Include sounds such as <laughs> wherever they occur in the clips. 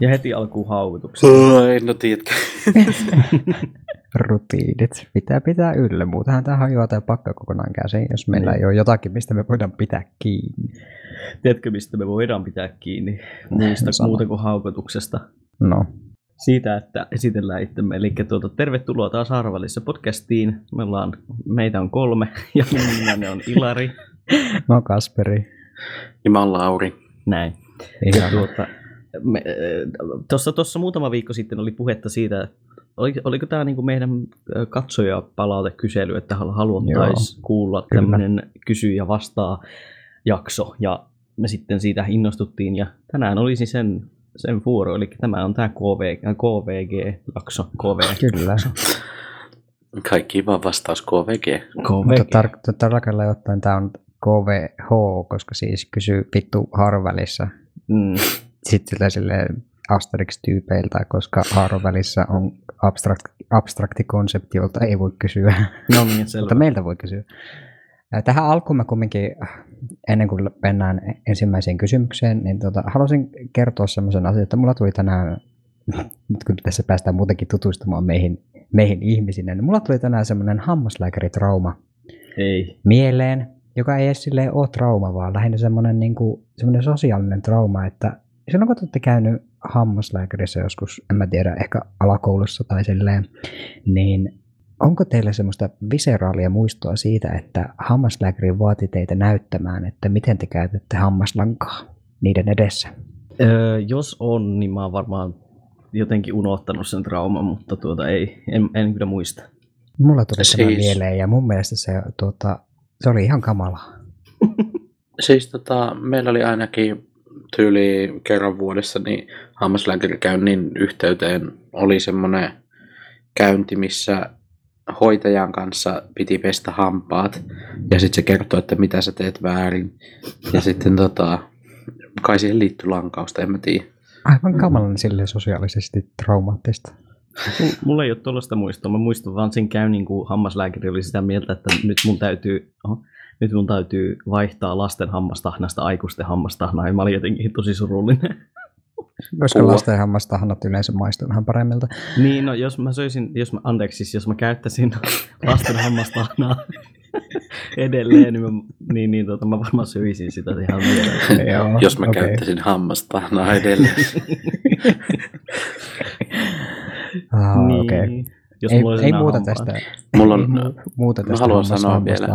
Ja heti alkuu haukutuksia. Oi, no tiedätkö. Rutiinit pitää pitää yllä, muutenhan tämä hajoaa tai pakka kokonaan käsiin, jos meillä Niin. ei ole jotakin, mistä me voidaan pitää kiinni. Tiedätkö, mistä me voidaan pitää kiinni muista Sama. muuta kuin haukotuksesta? No, Siitä, että esitellään itsemme. Eli tuota, tervetuloa taas Harvallissa podcastiin. Me ollaan, meitä on kolme ja minun nimeni on Ilari. no Kasperi. Ja mä oon Lauri. Näin. Ja tuota, me, tuossa, tuossa muutama viikko sitten oli puhetta siitä, oliko, oliko tämä niinku meidän ö, katsojapalautekysely, että haluttaisiin kuulla tämmöinen kysy ja vastaa jakso, ja me sitten siitä innostuttiin, ja tänään olisi sen, sen vuoro, eli tämä on tämä KV, KVG-jakso. KV. Kyllä, Kaikki vaan vastaus KVG. mutta KVG. tar- tarkalleen ottaen tämä on KVH, koska siis kysyy vittu harvälissä. mm, Sitten sillä silleen Asterix-tyypeiltä, koska haarovälissä on abstrakt, abstrakti konsepti, jolta ei voi kysyä. no niin, Mutta selvä. meiltä voi kysyä. Tähän alkuun mä kumminkin, äh, ennen kuin mennään ensimmäiseen kysymykseen, niin tota, haluaisin kertoa semmoisen asian, että mulla tuli tänään, <laughs> nyt kun tässä päästään muutenkin tutustumaan meihin, meihin ihmisinä, niin mulla tuli tänään semmoinen hammaslääkäritrauma Ei. mieleen, joka ei edes silleen ole trauma, vaan lähinnä semmoinen, niin kuin, semmoinen sosiaalinen trauma, että silloin kun te olette käynyt hammaslääkärissä joskus, en mä tiedä, ehkä alakoulussa tai silleen, niin onko teillä semmoista viseraalia muistoa siitä, että hammaslääkäri vaati teitä näyttämään, että miten te käytätte hammaslankaa niiden edessä? Öö, jos on, niin mä oon varmaan jotenkin unohtanut sen trauman, mutta tuota ei, en, en kyllä muista. Mulla tuli tämä Siis- mieleen ja mun mielestä se, tuota, se oli ihan kamalaa. <laughs> Siis tota, meillä oli ainakin tyyli kerran vuodessa niin hammaslääkärikäynnin yhteyteen oli semmoinen käynti, missä hoitajan kanssa piti pestä hampaat ja sitten se kertoi, että mitä sä teet väärin. Ja sitten tota, kai siihen liittyy lankausta, en mä tiedä. Aivan kamalan silleen sosiaalisesti traumaattista. Mulla- ei ole tuollaista muistoa. Mä muistan vaan sen käynnin, kun hammaslääkäri oli sitä mieltä, että nyt mun täytyy, oho, nyt mun täytyy vaihtaa lasten hammastahnasta aikuisten hammastahnaa. Ja mä olin jotenkin tosi surullinen. Koska Kuva. lasten hammastahnat yleensä maistuu vähän paremmilta. niin, no jos mä söisin, jos mä, anteeksi, siis jos mä käyttäisin lasten hammastahnaa <laughs> edelleen, niin, mä, niin, niin tota, mä varmaan söisin sitä ihan mielellä. Joo, Jos mä okei. käyttäisin hammastahnaa edelleen. <laughs> Ah, niin, okei. Jos Ei, ei muuta hampaat. tästä. Mulla on- ei muuta mä tästä haluan hammas- sanoa vielä.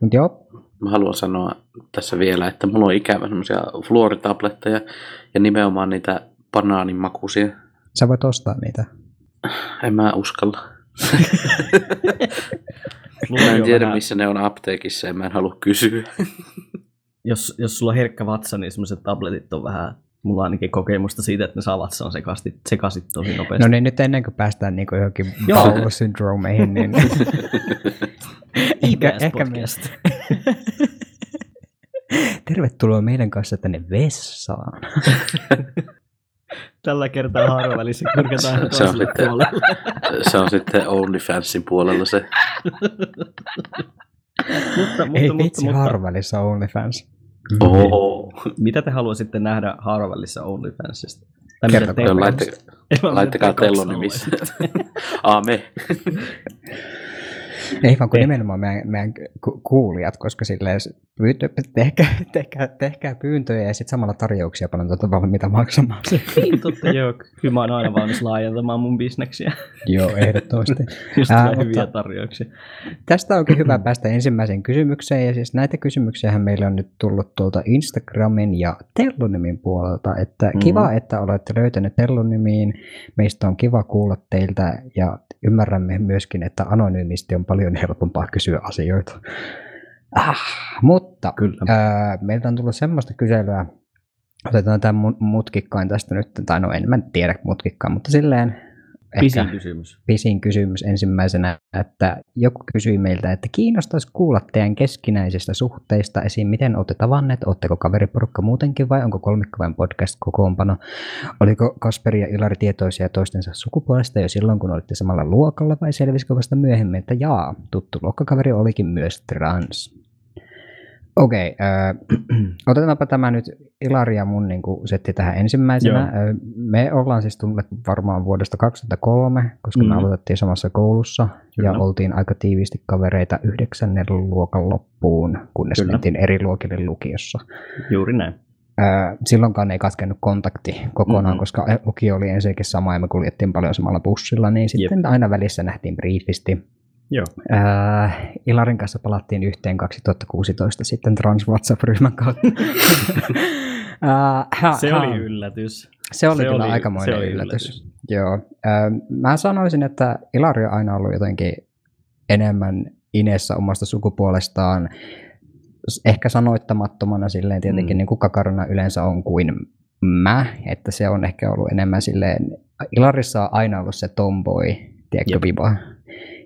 Mut joo, Mä haluan sanoa tässä vielä, että mulla on ikävä semmoisia fluoritabletteja ja nimenomaan niitä banaanimakuisia. sä voit ostaa niitä. En mä uskalla. <laughs> Mä en tiedä, vähän- missä ne on apteekissa ja mä en halua kysyä. jos, jos sulla on herkkä vatsa, niin semmoiset tabletit on vähän, mulla on ainakin kokemusta siitä, että ne saa vatsan sekaisin, sekaisin tosi nopeasti. No niin, nyt ennen kuin päästään niin johonkin Joo. Paulus-syndromeihin, niin <laughs> ehkä, ehkä podcast. <laughs> tervetuloa meidän kanssa tänne vessaan. <laughs> Tällä kertaa haarovälissä kurkataan Se- se on sitten-. Se on sitten OnlyFansin puolella se. mutta, mutta, Ei mutta, vitsi, mutta, OnlyFans. Oo. mitä te haluaisitte nähdä haarovälissä OnlyFansista? Kertokaa. haluaisitte? <laughs> laittakaa, laittakaa te kaksi Ei vaan kun Ei. nimenomaan meidän, meidän ku- kuulijat, koska silleen pyyntö, tehkää, <laughs> tehkää, tehkää pyyntöjä ja sitten samalla tarjouksia paljon tuota valmiita maksamaan. Niin, totta joo. Kyllä mä oon aina valmis laajentamaan mun bisneksiä, Joo, ehdottomasti. jos <laughs> Ää, tulee mutta- hyviä tarjouksia. Tästä onkin hyvä päästä ensimmäiseen kysymykseen, ja siis näitä kysymyksiähän meille on nyt tullut tuolta Instagramin ja Tellunimin puolelta, että Mhm. kiva, että olette löytäneet Tellunimiin, meistä on kiva kuulla teiltä, ja ymmärrämme myöskin, että anonyymisti on paljon helpompaa kysyä asioita. Ah, mutta Kyllä. ää, meiltä on tullut semmoista kyselyä, otetaan tämä mutkikkain tästä nyt, tai no en mä tiedä mutkikkaan, mutta silleen Pisin kysymys. pisin kysymys ensimmäisenä, että joku kysyi meiltä, että kiinnostaisi kuulla teidän keskinäisistä suhteista, esim. miten olette tavanneet, oletteko kaveriporukka muutenkin vai onko kolmikko vain podcast kokoonpano? Oliko Kasperi ja Ilari tietoisia toistensa sukupuolesta jo silloin, kun olitte samalla luokalla vai selvisikö vasta myöhemmin, että jaa, tuttu luokkakaveri olikin myös trans? Okei, äh, <clears throat> otetaanpa tämä nyt Ilari ja mun niin kuin, setti tähän ensimmäisenä. Joo. Ö, Me ollaan siis tunnet varmaan vuodesta 2003, koska me Mhm. aloitettiin samassa koulussa ja Kyllä. oltiin aika tiiviisti kavereita yhdeksännen luokan loppuun, kunnes Kyllä. mentiin eri luokille lukiossa. Juuri näin. Ö, Silloinkaan ei katkennut kontakti kokonaan, Mhm. koska lukio oli ensinnäkin sama ja me kuljettiin paljon samalla bussilla, niin sitten aina välissä nähtiin briefisti. Joo. Äh, Ilarin kanssa palattiin yhteen 2016 sitten Trans WhatsApp-ryhmän kautta. <laughs> äh, Se oli yllätys. Se oli se kyllä oli- aikamoinen se oli yllätys. yllätys. Joo. Äh, mä sanoisin, että Ilari on aina ollut jotenkin enemmän inessä omasta sukupuolestaan, ehkä sanoittamattomana silleen tietenkin Mm. niin kuin kakarana yleensä on kuin mä, että se on ehkä ollut enemmän silleen, Ilarissa on aina ollut se tomboy, tiedätkö, viba.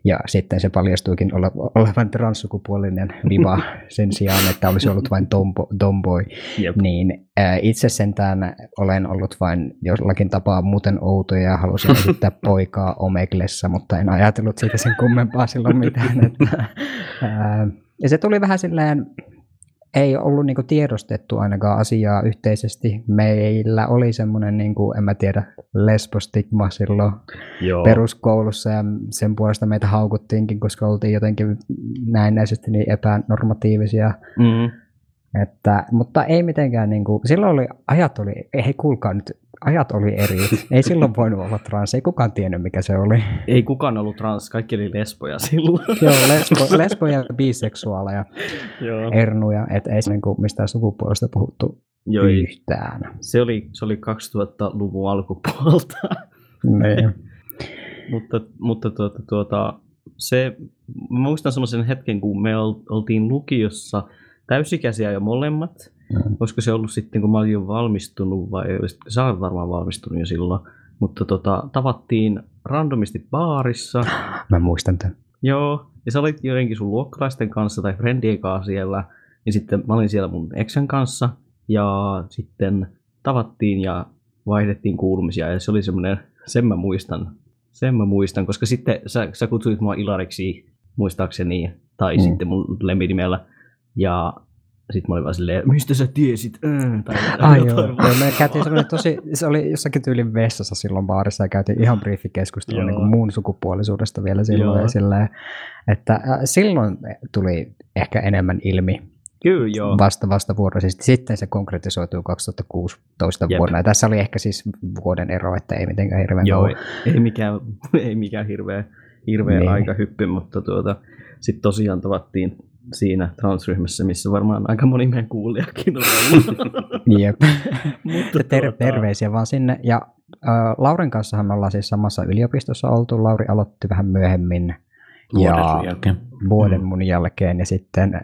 Ja sitten se paljastuikin ole, olevan transsukupuolinen viba <laughs> sen sijaan, että olisi ollut vain tombo, tomboy. Jep. Niin itse sentään olen ollut vain jollakin tapaa muuten outo ja halusin <laughs> esittää poikaa Omeglessa, mutta en ajatellut siitä sen kummempaa silloin mitään. Että, ää, ja se tuli vähän silleen, ei ollut niinku tiedostettu ainakaan asiaa yhteisesti. Meillä oli semmoinen, niinku, en mä tiedä, lesbostigma silloin Joo. peruskoulussa ja sen puolesta meitä haukuttiinkin, koska oltiin jotenkin näennäisesti niin epänormatiivisia. Mm. Että, mutta ei mitenkään, niin kuin, silloin oli, ajat oli, ei kuulkaa nyt, ajat oli eri. Ei silloin voinut olla trans, ei kukaan tiennyt mikä se oli. Ei kukaan ollut trans, kaikki oli lesboja silloin. Joo, lesbo, lesbo ja biseksuaaleja, Joo. ernuja, että ei niin kuin, mistään sukupuolesta puhuttu Joo, yhtään. se oli, se oli 2000-luvun alkupuolta. Niin. <laughs> mutta mutta tuota, tuota, se, mä muistan semmoisen hetken, kun me ol- oltiin lukiossa täysikäisiä jo molemmat. Mm. Olisiko se ollut sitten, kun mä olin jo valmistunut vai sä olet varmaan valmistunut jo silloin. Mutta tota, tavattiin randomisti baarissa. <gasps> Mä muistan tämän. Joo, ja sä olit jotenkin sun luokkalaisten kanssa tai friendien kanssa siellä. Ja sitten mä olin siellä mun eksän kanssa. Ja sitten tavattiin ja vaihdettiin kuulumisia. Ja se oli semmoinen, sen mä muistan. Sen mä muistan, koska sitten sä, sä kutsuit mua Ilariksi, muistaakseni, tai mm. sitten mun lempinimellä. Ja sitten mä olin vaan silleen, mistä sä tiesit? Tai Ai joo, joo, me käytiin semmoinen tosi, se oli jossakin tyylin vessassa silloin baarissa ja käytiin ihan briefi keskustelu Joo. niin kuin muun sukupuolisuudesta vielä silloin. Joo. Ja silleen, että äh, silloin tuli ehkä enemmän ilmi Kyllä joo. vasta vastavuoroisesti. Sitten se konkretisoituu 2016 Jep. vuonna. Ja tässä oli ehkä siis vuoden ero, että ei mitenkään hirveän Joo, kauan. ei mikään, ei mikään hirveä, hirveä Niin. niin. aikahyppy, mutta tuota, sitten tosiaan tavattiin siinä transryhmässä, missä varmaan aika moni meidän kuulijakin on ollut. <laughs> Jep. <laughs> mutta Ter- tuota, terveisiä vaan sinne. Ja äh, Laurin kanssahan me ollaan siis samassa yliopistossa oltu. Lauri aloitti vähän myöhemmin Vuoden Ja- jälkeen. vuoden Mm. mun jälkeen. Ja sitten äh,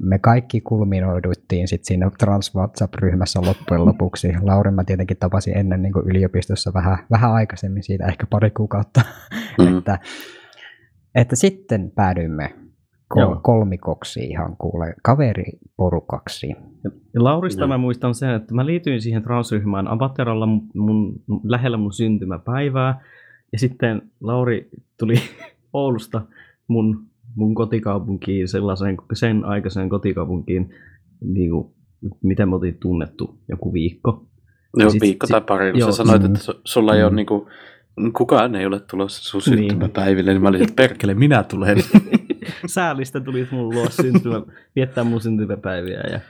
me kaikki kulminoiduttiin sit siinä trans WhatsApp-ryhmässä loppujen lopuksi. <laughs> Laurin mä tietenkin tapasin ennen niin kuin yliopistossa vähän, vähän aikaisemmin siitä, ehkä pari kuukautta. Mm. että, että sitten päädyimme Joo. kolmikoksi ihan kuule kaveriporukaksi. Ja Laurista Joo. mä muistan sen, että mä liityin siihen transryhmään Abateralla mun, mun, lähellä mun syntymäpäivää. Ja sitten Lauri tuli <laughs> Oulusta mun, mun kotikaupunkiin, sellaiseen sen aikaiseen kotikaupunkiin, niin kuin, miten me oltiin tunnettu joku viikko. Joo, sit- viikko tai pari. joo, Sä sanoit, mm. että su- sulla ei ole Mm. niinku, kukaan ei ole tulossa sun Niin. syntymäpäiville, niin mä olin, että perkele, minä tulen. <laughs> <laughs> Säälistä tulit mun luo syntymä, viettää mun syntymäpäiviä. Ja,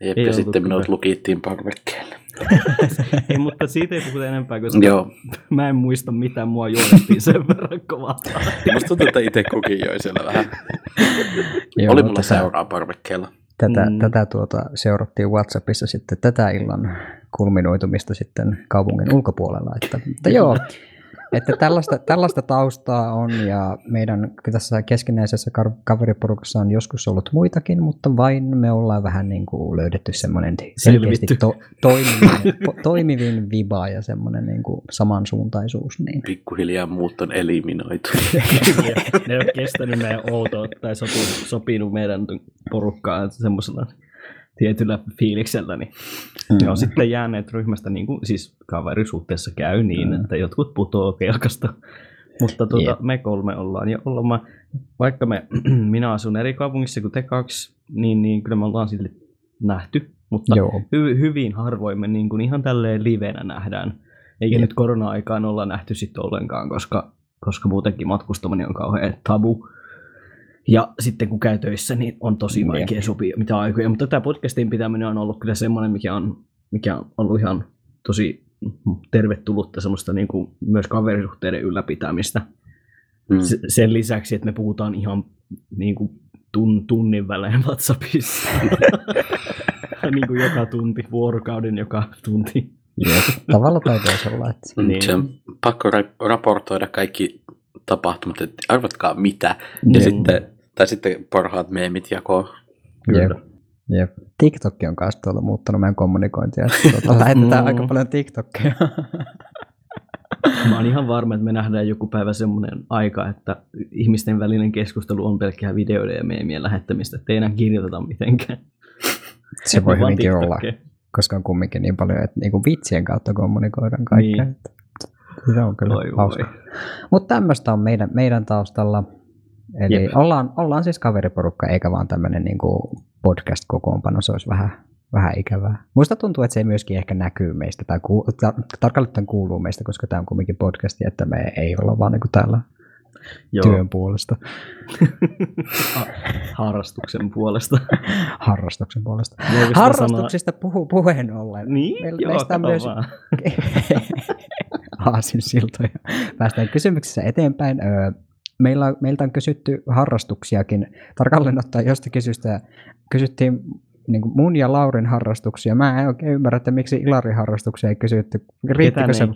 Jep, Ei ja sitten minut lukittiin parvekkeelle. <laughs> ei, mutta siitä ei puhuta enempää, koska Joo, mä en muista mitä mua juonettiin sen <laughs> verran kovaa. musta tuntuu, että itse kukin joi siellä vähän. Joo, Oli mulla tätä- seuraa parvekkeella. Tätä. Mm. tätä tuota, seurattiin WhatsAppissa sitten tätä illan kulminoitumista sitten kaupungin ulkopuolella. Että, mutta joo, että tällaista, tällaista taustaa on ja meidän tässä keskinäisessä kaveriporukassa on joskus ollut muitakin, mutta vain me ollaan vähän niin kuin löydetty semmoinen selkeästi to, toimivin, toimivin viba ja semmoinen niin kuin samansuuntaisuus. Niin. Pikkuhiljaa muut on eliminoitu. ne on kestänyt meidän outoa tai sopinut, sopinut meidän porukkaan semmoisella tietyllä fiiliksellä, niin ne on sitten jääneet ryhmästä, niin kuin, siis kaverisuhteessa käy niin, Mm. että jotkut putoaa kelkasta. <laughs> Mutta tuota, Jep. me kolme ollaan ja ollaan, vaikka me, <clears throat> minä asun eri kaupungissa kuin te kaksi, niin, niin kyllä me ollaan sille nähty, mutta Joo. hy, hyvin harvoin me niin kuin ihan tälleen livenä nähdään. Eikä Jep. nyt korona-aikaan olla nähty sitten ollenkaan, koska, koska muutenkin matkustaminen on kauhean tabu. Ja sitten kun käy töissä, niin on tosi Jep. vaikea sopia mitä aikoja. Mutta tämä podcastin pitäminen on ollut kyllä semmoinen, mikä on, mikä on ollut ihan tosi tervetullutta semmoista niin kuin myös kaverisuhteiden ylläpitämistä. Mm. Se- Sen lisäksi, että me puhutaan ihan niin kuin tun, tunnin välein WhatsAppissa. <laughs> niin kuin joka tunti, vuorokauden joka tunti. Jep. Tavalla tai toisella. Että. Niin. Se on pakko ra- raportoida kaikki tapahtumat, että arvatkaa mitä. Ja Jep. sitten, tai sitten parhaat meemit jakoon. Jep. Jep. TikTok on kanssa tuolla muuttanut meidän kommunikointia. <laughs> Tuota, lähetetään Mm. aika paljon TikTokkeja. <laughs> Mä oon ihan varma, että me nähdään joku päivä semmoinen aika, että ihmisten välinen keskustelu on pelkkää videoiden ja meemien lähettämistä, että ei enää kirjoiteta mitenkään. Se voi <laughs> hyvinkin olla, TikTokia. koska on kumminkin niin paljon, että niinku vitsien kautta kommunikoidaan kaikkea. Niin. Se on kyllä hauska. Mutta tämmöistä on meidän, meidän taustalla. Eli Jep. ollaan, ollaan siis kaveriporukka, eikä vaan tämmöinen niinku podcast-kokoonpano, se olisi vähän, vähän ikävää. Muista tuntuu, että se ei myöskin ehkä näkyy meistä, tai ku, ta, tarkalleen kuuluu meistä, koska tämä on kumminkin podcasti, että me ei olla vaan niinku täällä Joo, työn puolesta, <laughs> ha- harrastuksen puolesta. <laughs> harrastuksen puolesta. Me Harrastuksista puhu, puheen ollen. Niin, Meillä- joo, meistä on myös- <laughs> aasinsiltoja. Päästään kysymyksessä eteenpäin. Öö, Meillä, on- meiltä on kysytty harrastuksiakin. Tarkalleen ottaen jostakin syystä kysyttiin niin mun ja Laurin harrastuksia. Mä en oikein ymmärrä, että miksi Ilarin harrastuksia ei kysytty. Riittikö se,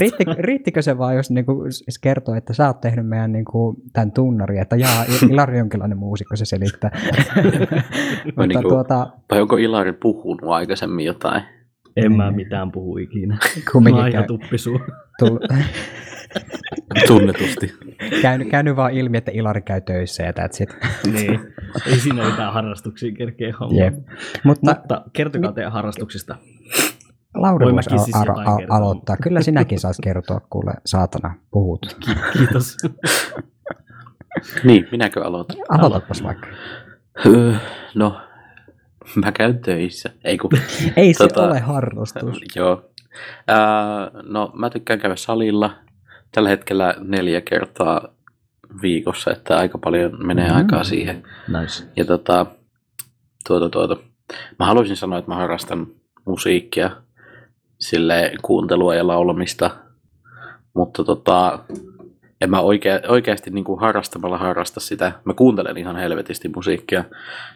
riitti, riittikö se vaan, jos niinku s- kertoo, että sä oot tehnyt meidän niinku, tämän tunnari, että jaa, Il- Ilari on jonkinlainen muusikko, se selittää. <laughs> Mutta niinku- tuota, Vai onko Ilari puhunut aikaisemmin jotain? En mä mitään puhu ikinä. Mä oon kumminkin ihan käy, tuppisuu. <laughs> Tunnetusti. käynyt, käynyt vaan ilmi, että Ilari käy töissä ja that's it. niin. Ei siinä mitään harrastuksia kerkeä hommaa. Jep. Mutta Mutta kertokaa teidän harrastuksista. Lauri siis a- jotain a- kertoa. aloittaa. Kyllä sinäkin saisi kertoa, kuule, saatana, puhut. Kiitos. Niin, minäkö aloitan? Aloitapas vaikka. Öö, No, mä käyn töissä. Ei kun, Ei se Tota- ole harrastus. joo. Ää, no, mä tykkään käydä salilla. Tällä hetkellä neljä kertaa viikossa, että aika paljon menee Mm. aikaa siihen. Nice. Ja tota, tuota, tuota. Mä haluaisin sanoa, että mä harrastan musiikkia, sille kuuntelua ja laulamista, mutta tota, en mä oikea, oikeasti niin kuin harrastamalla harrasta sitä. Mä kuuntelen ihan helvetisti musiikkia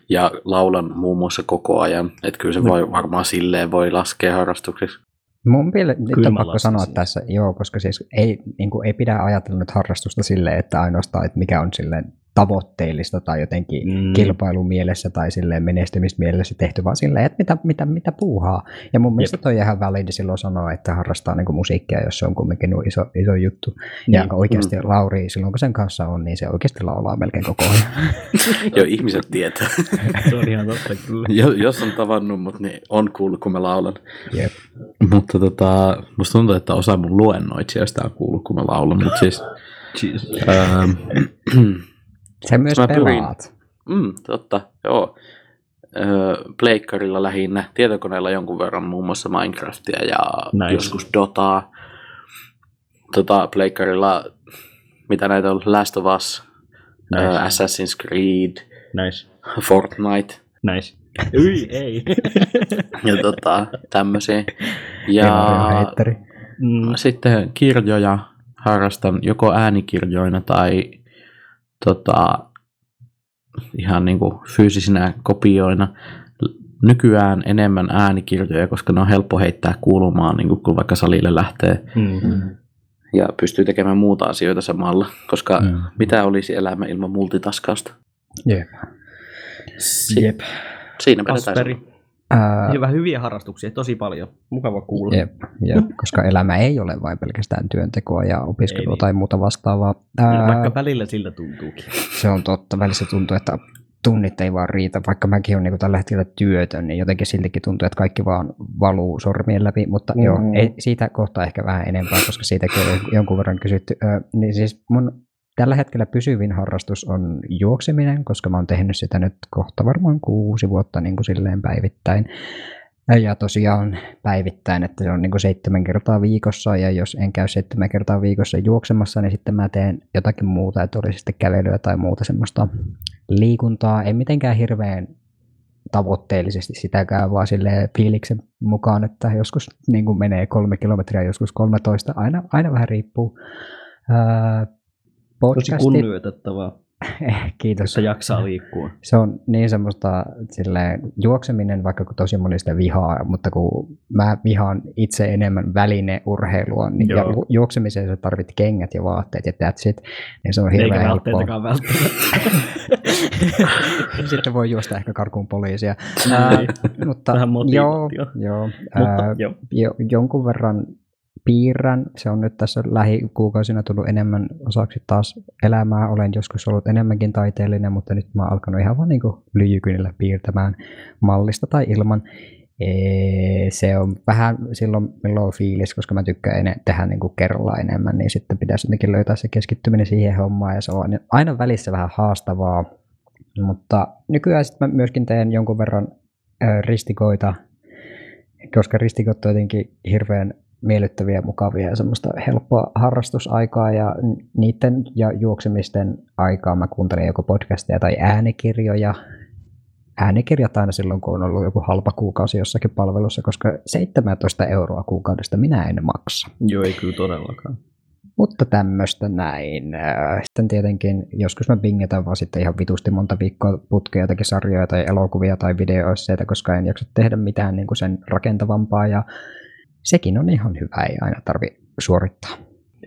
ja laulan muun muassa koko ajan, että kyllä se voi, varmaan silleen voi laskea harrastukseksi. Mun mielestä on pakko sanoa siihen. tässä, joo, koska siis ei, niin kuin, ei pidä ajatella nyt harrastusta silleen, että ainoastaan, että mikä on silleen tavoitteellista tai jotenkin Mm. mm. kilpailumielessä tai silleen menestymismielessä tehty, vaan silleen, että mitä, mitä, mitä puuhaa. Ja mun mielestä toi ihan validi silloin sanoa, että harrastaa niin kuin musiikkia, jos se on kumminkin iso, iso juttu. Ja Niin. oikeasti Lauri, silloin kun sen kanssa on, niin se oikeasti laulaa melkein koko ajan. <laughs> Jo ihmiset tietää. <laughs> Se on ihan totta kyllä. Jo- Jos on tavannut mut, niin on kuullut, kun mä laulan. Jep. Mutta tota, musta tuntuu, että osa mun luennoitsijoista on kuullut, kun mä laulan. Mutta siis, Jesus. ähm, <clears throat> Se myös Mä pyrin. pelaat. mm, totta, joo. Öö, Pleikkarilla lähinnä, tietokoneella jonkun verran muun muassa Minecraftia ja Nice. joskus Dotaa. Tota, Pleikkarilla, mitä näitä on, Last of Us, Nice. öö, Assassin's Creed, Nice. Fortnite Nice. Yi, ei. <laughs> ja tota, tämmöisiä. Ja... Mm, sitten kirjoja harrastan joko äänikirjoina tai tota, ihan niin kuin fyysisinä kopioina. Nykyään enemmän äänikirjoja, koska ne on helppo heittää kuulumaan, niin kuin kun vaikka salille lähtee. mm. ja pystyy tekemään muuta asioita samalla, koska Mm. mm. mitä olisi elämä ilman multitaskausta? Jep. Jep. Siinä vedetään Asperi. se. Ää, Hyvä, hyviä harrastuksia, tosi paljon. Mukava kuulla. Jep, jep, koska elämä ei ole vain pelkästään työntekoa ja opiskelua Ei niin. tai muuta vastaavaa. Ää, Vaikka välillä siltä tuntuukin. Se on totta. Välissä tuntuu, että tunnit ei vaan riitä. Vaikka mäkin olen niin tällä hetkellä työtön, niin jotenkin siltikin tuntuu, että kaikki vaan valuu sormien läpi. Mutta mm-hmm. joo, Mhm. ei, siitä kohtaa ehkä vähän enempää, koska siitäkin on jonkun verran kysytty. Ö, niin siis mun tällä hetkellä pysyvin harrastus on juokseminen, koska mä oon tehnyt sitä nyt kohta varmaan kuusi vuotta niin kuin silleen päivittäin. Ja tosiaan päivittäin, että se on niin kuin seitsemän kertaa viikossa, ja jos en käy seitsemän kertaa viikossa juoksemassa, niin sitten mä teen jotakin muuta, että olisi sitten kävelyä tai muuta semmoista liikuntaa. En mitenkään hirveän tavoitteellisesti sitäkään, vaan silleen fiiliksen mukaan, että joskus niin kuin menee kolme kilometriä, joskus 13, aina, aina vähän riippuu. Ää, Tosi podcastit, kunnioitettavaa, <laughs> kiitos. jos jaksaa liikkua. Se on niin semmoista silleen, juokseminen, vaikka kun tosi moni sitä vihaa, mutta kun mä vihaan itse enemmän välineurheilua, niin ja Joo. ju- juoksemiseen sä tarvit kengät ja vaatteet ja that's it, niin se on hirveän helppoa. <laughs> Sitten voi juosta ehkä karkuun poliisia. Ää, mutta Vähän joo, joo, Mutta ää, joo. jo, jonkun verran piirrän. Se on nyt tässä lähikuukausina tullut enemmän osaksi taas elämää. Olen joskus ollut enemmänkin taiteellinen, mutta nyt mä oon alkanut ihan vaan niin lyijykynillä piirtämään mallista tai ilman. Ee, se on vähän silloin on fiilis, koska mä tykkään ene- tehdä niin kuin kerralla enemmän, niin sitten pitäisi jotenkin löytää se keskittyminen siihen hommaan ja se on aina välissä vähän haastavaa, mutta nykyään sitten mä myöskin teen jonkun verran ristikoita, koska ristikot on jotenkin hirveän miellyttäviä, mukavia ja semmoista helppoa harrastusaikaa ja niiden ja juoksemisten aikaa mä kuuntelen joko podcasteja tai äänikirjoja. Äänikirjat aina silloin, kun on ollut joku halpa kuukausi jossakin palvelussa, koska 17 euroa kuukaudesta minä en maksa. Joo, ei kyllä todellakaan. Mutta tämmöistä näin. Sitten tietenkin joskus mä bingetän vaan sitten ihan vitusti monta viikkoa putkea jotakin sarjoja tai elokuvia tai videoisseita, koska en jaksa tehdä mitään niin kuin sen rakentavampaa ja sekin on ihan hyvä, ei aina tarvi suorittaa.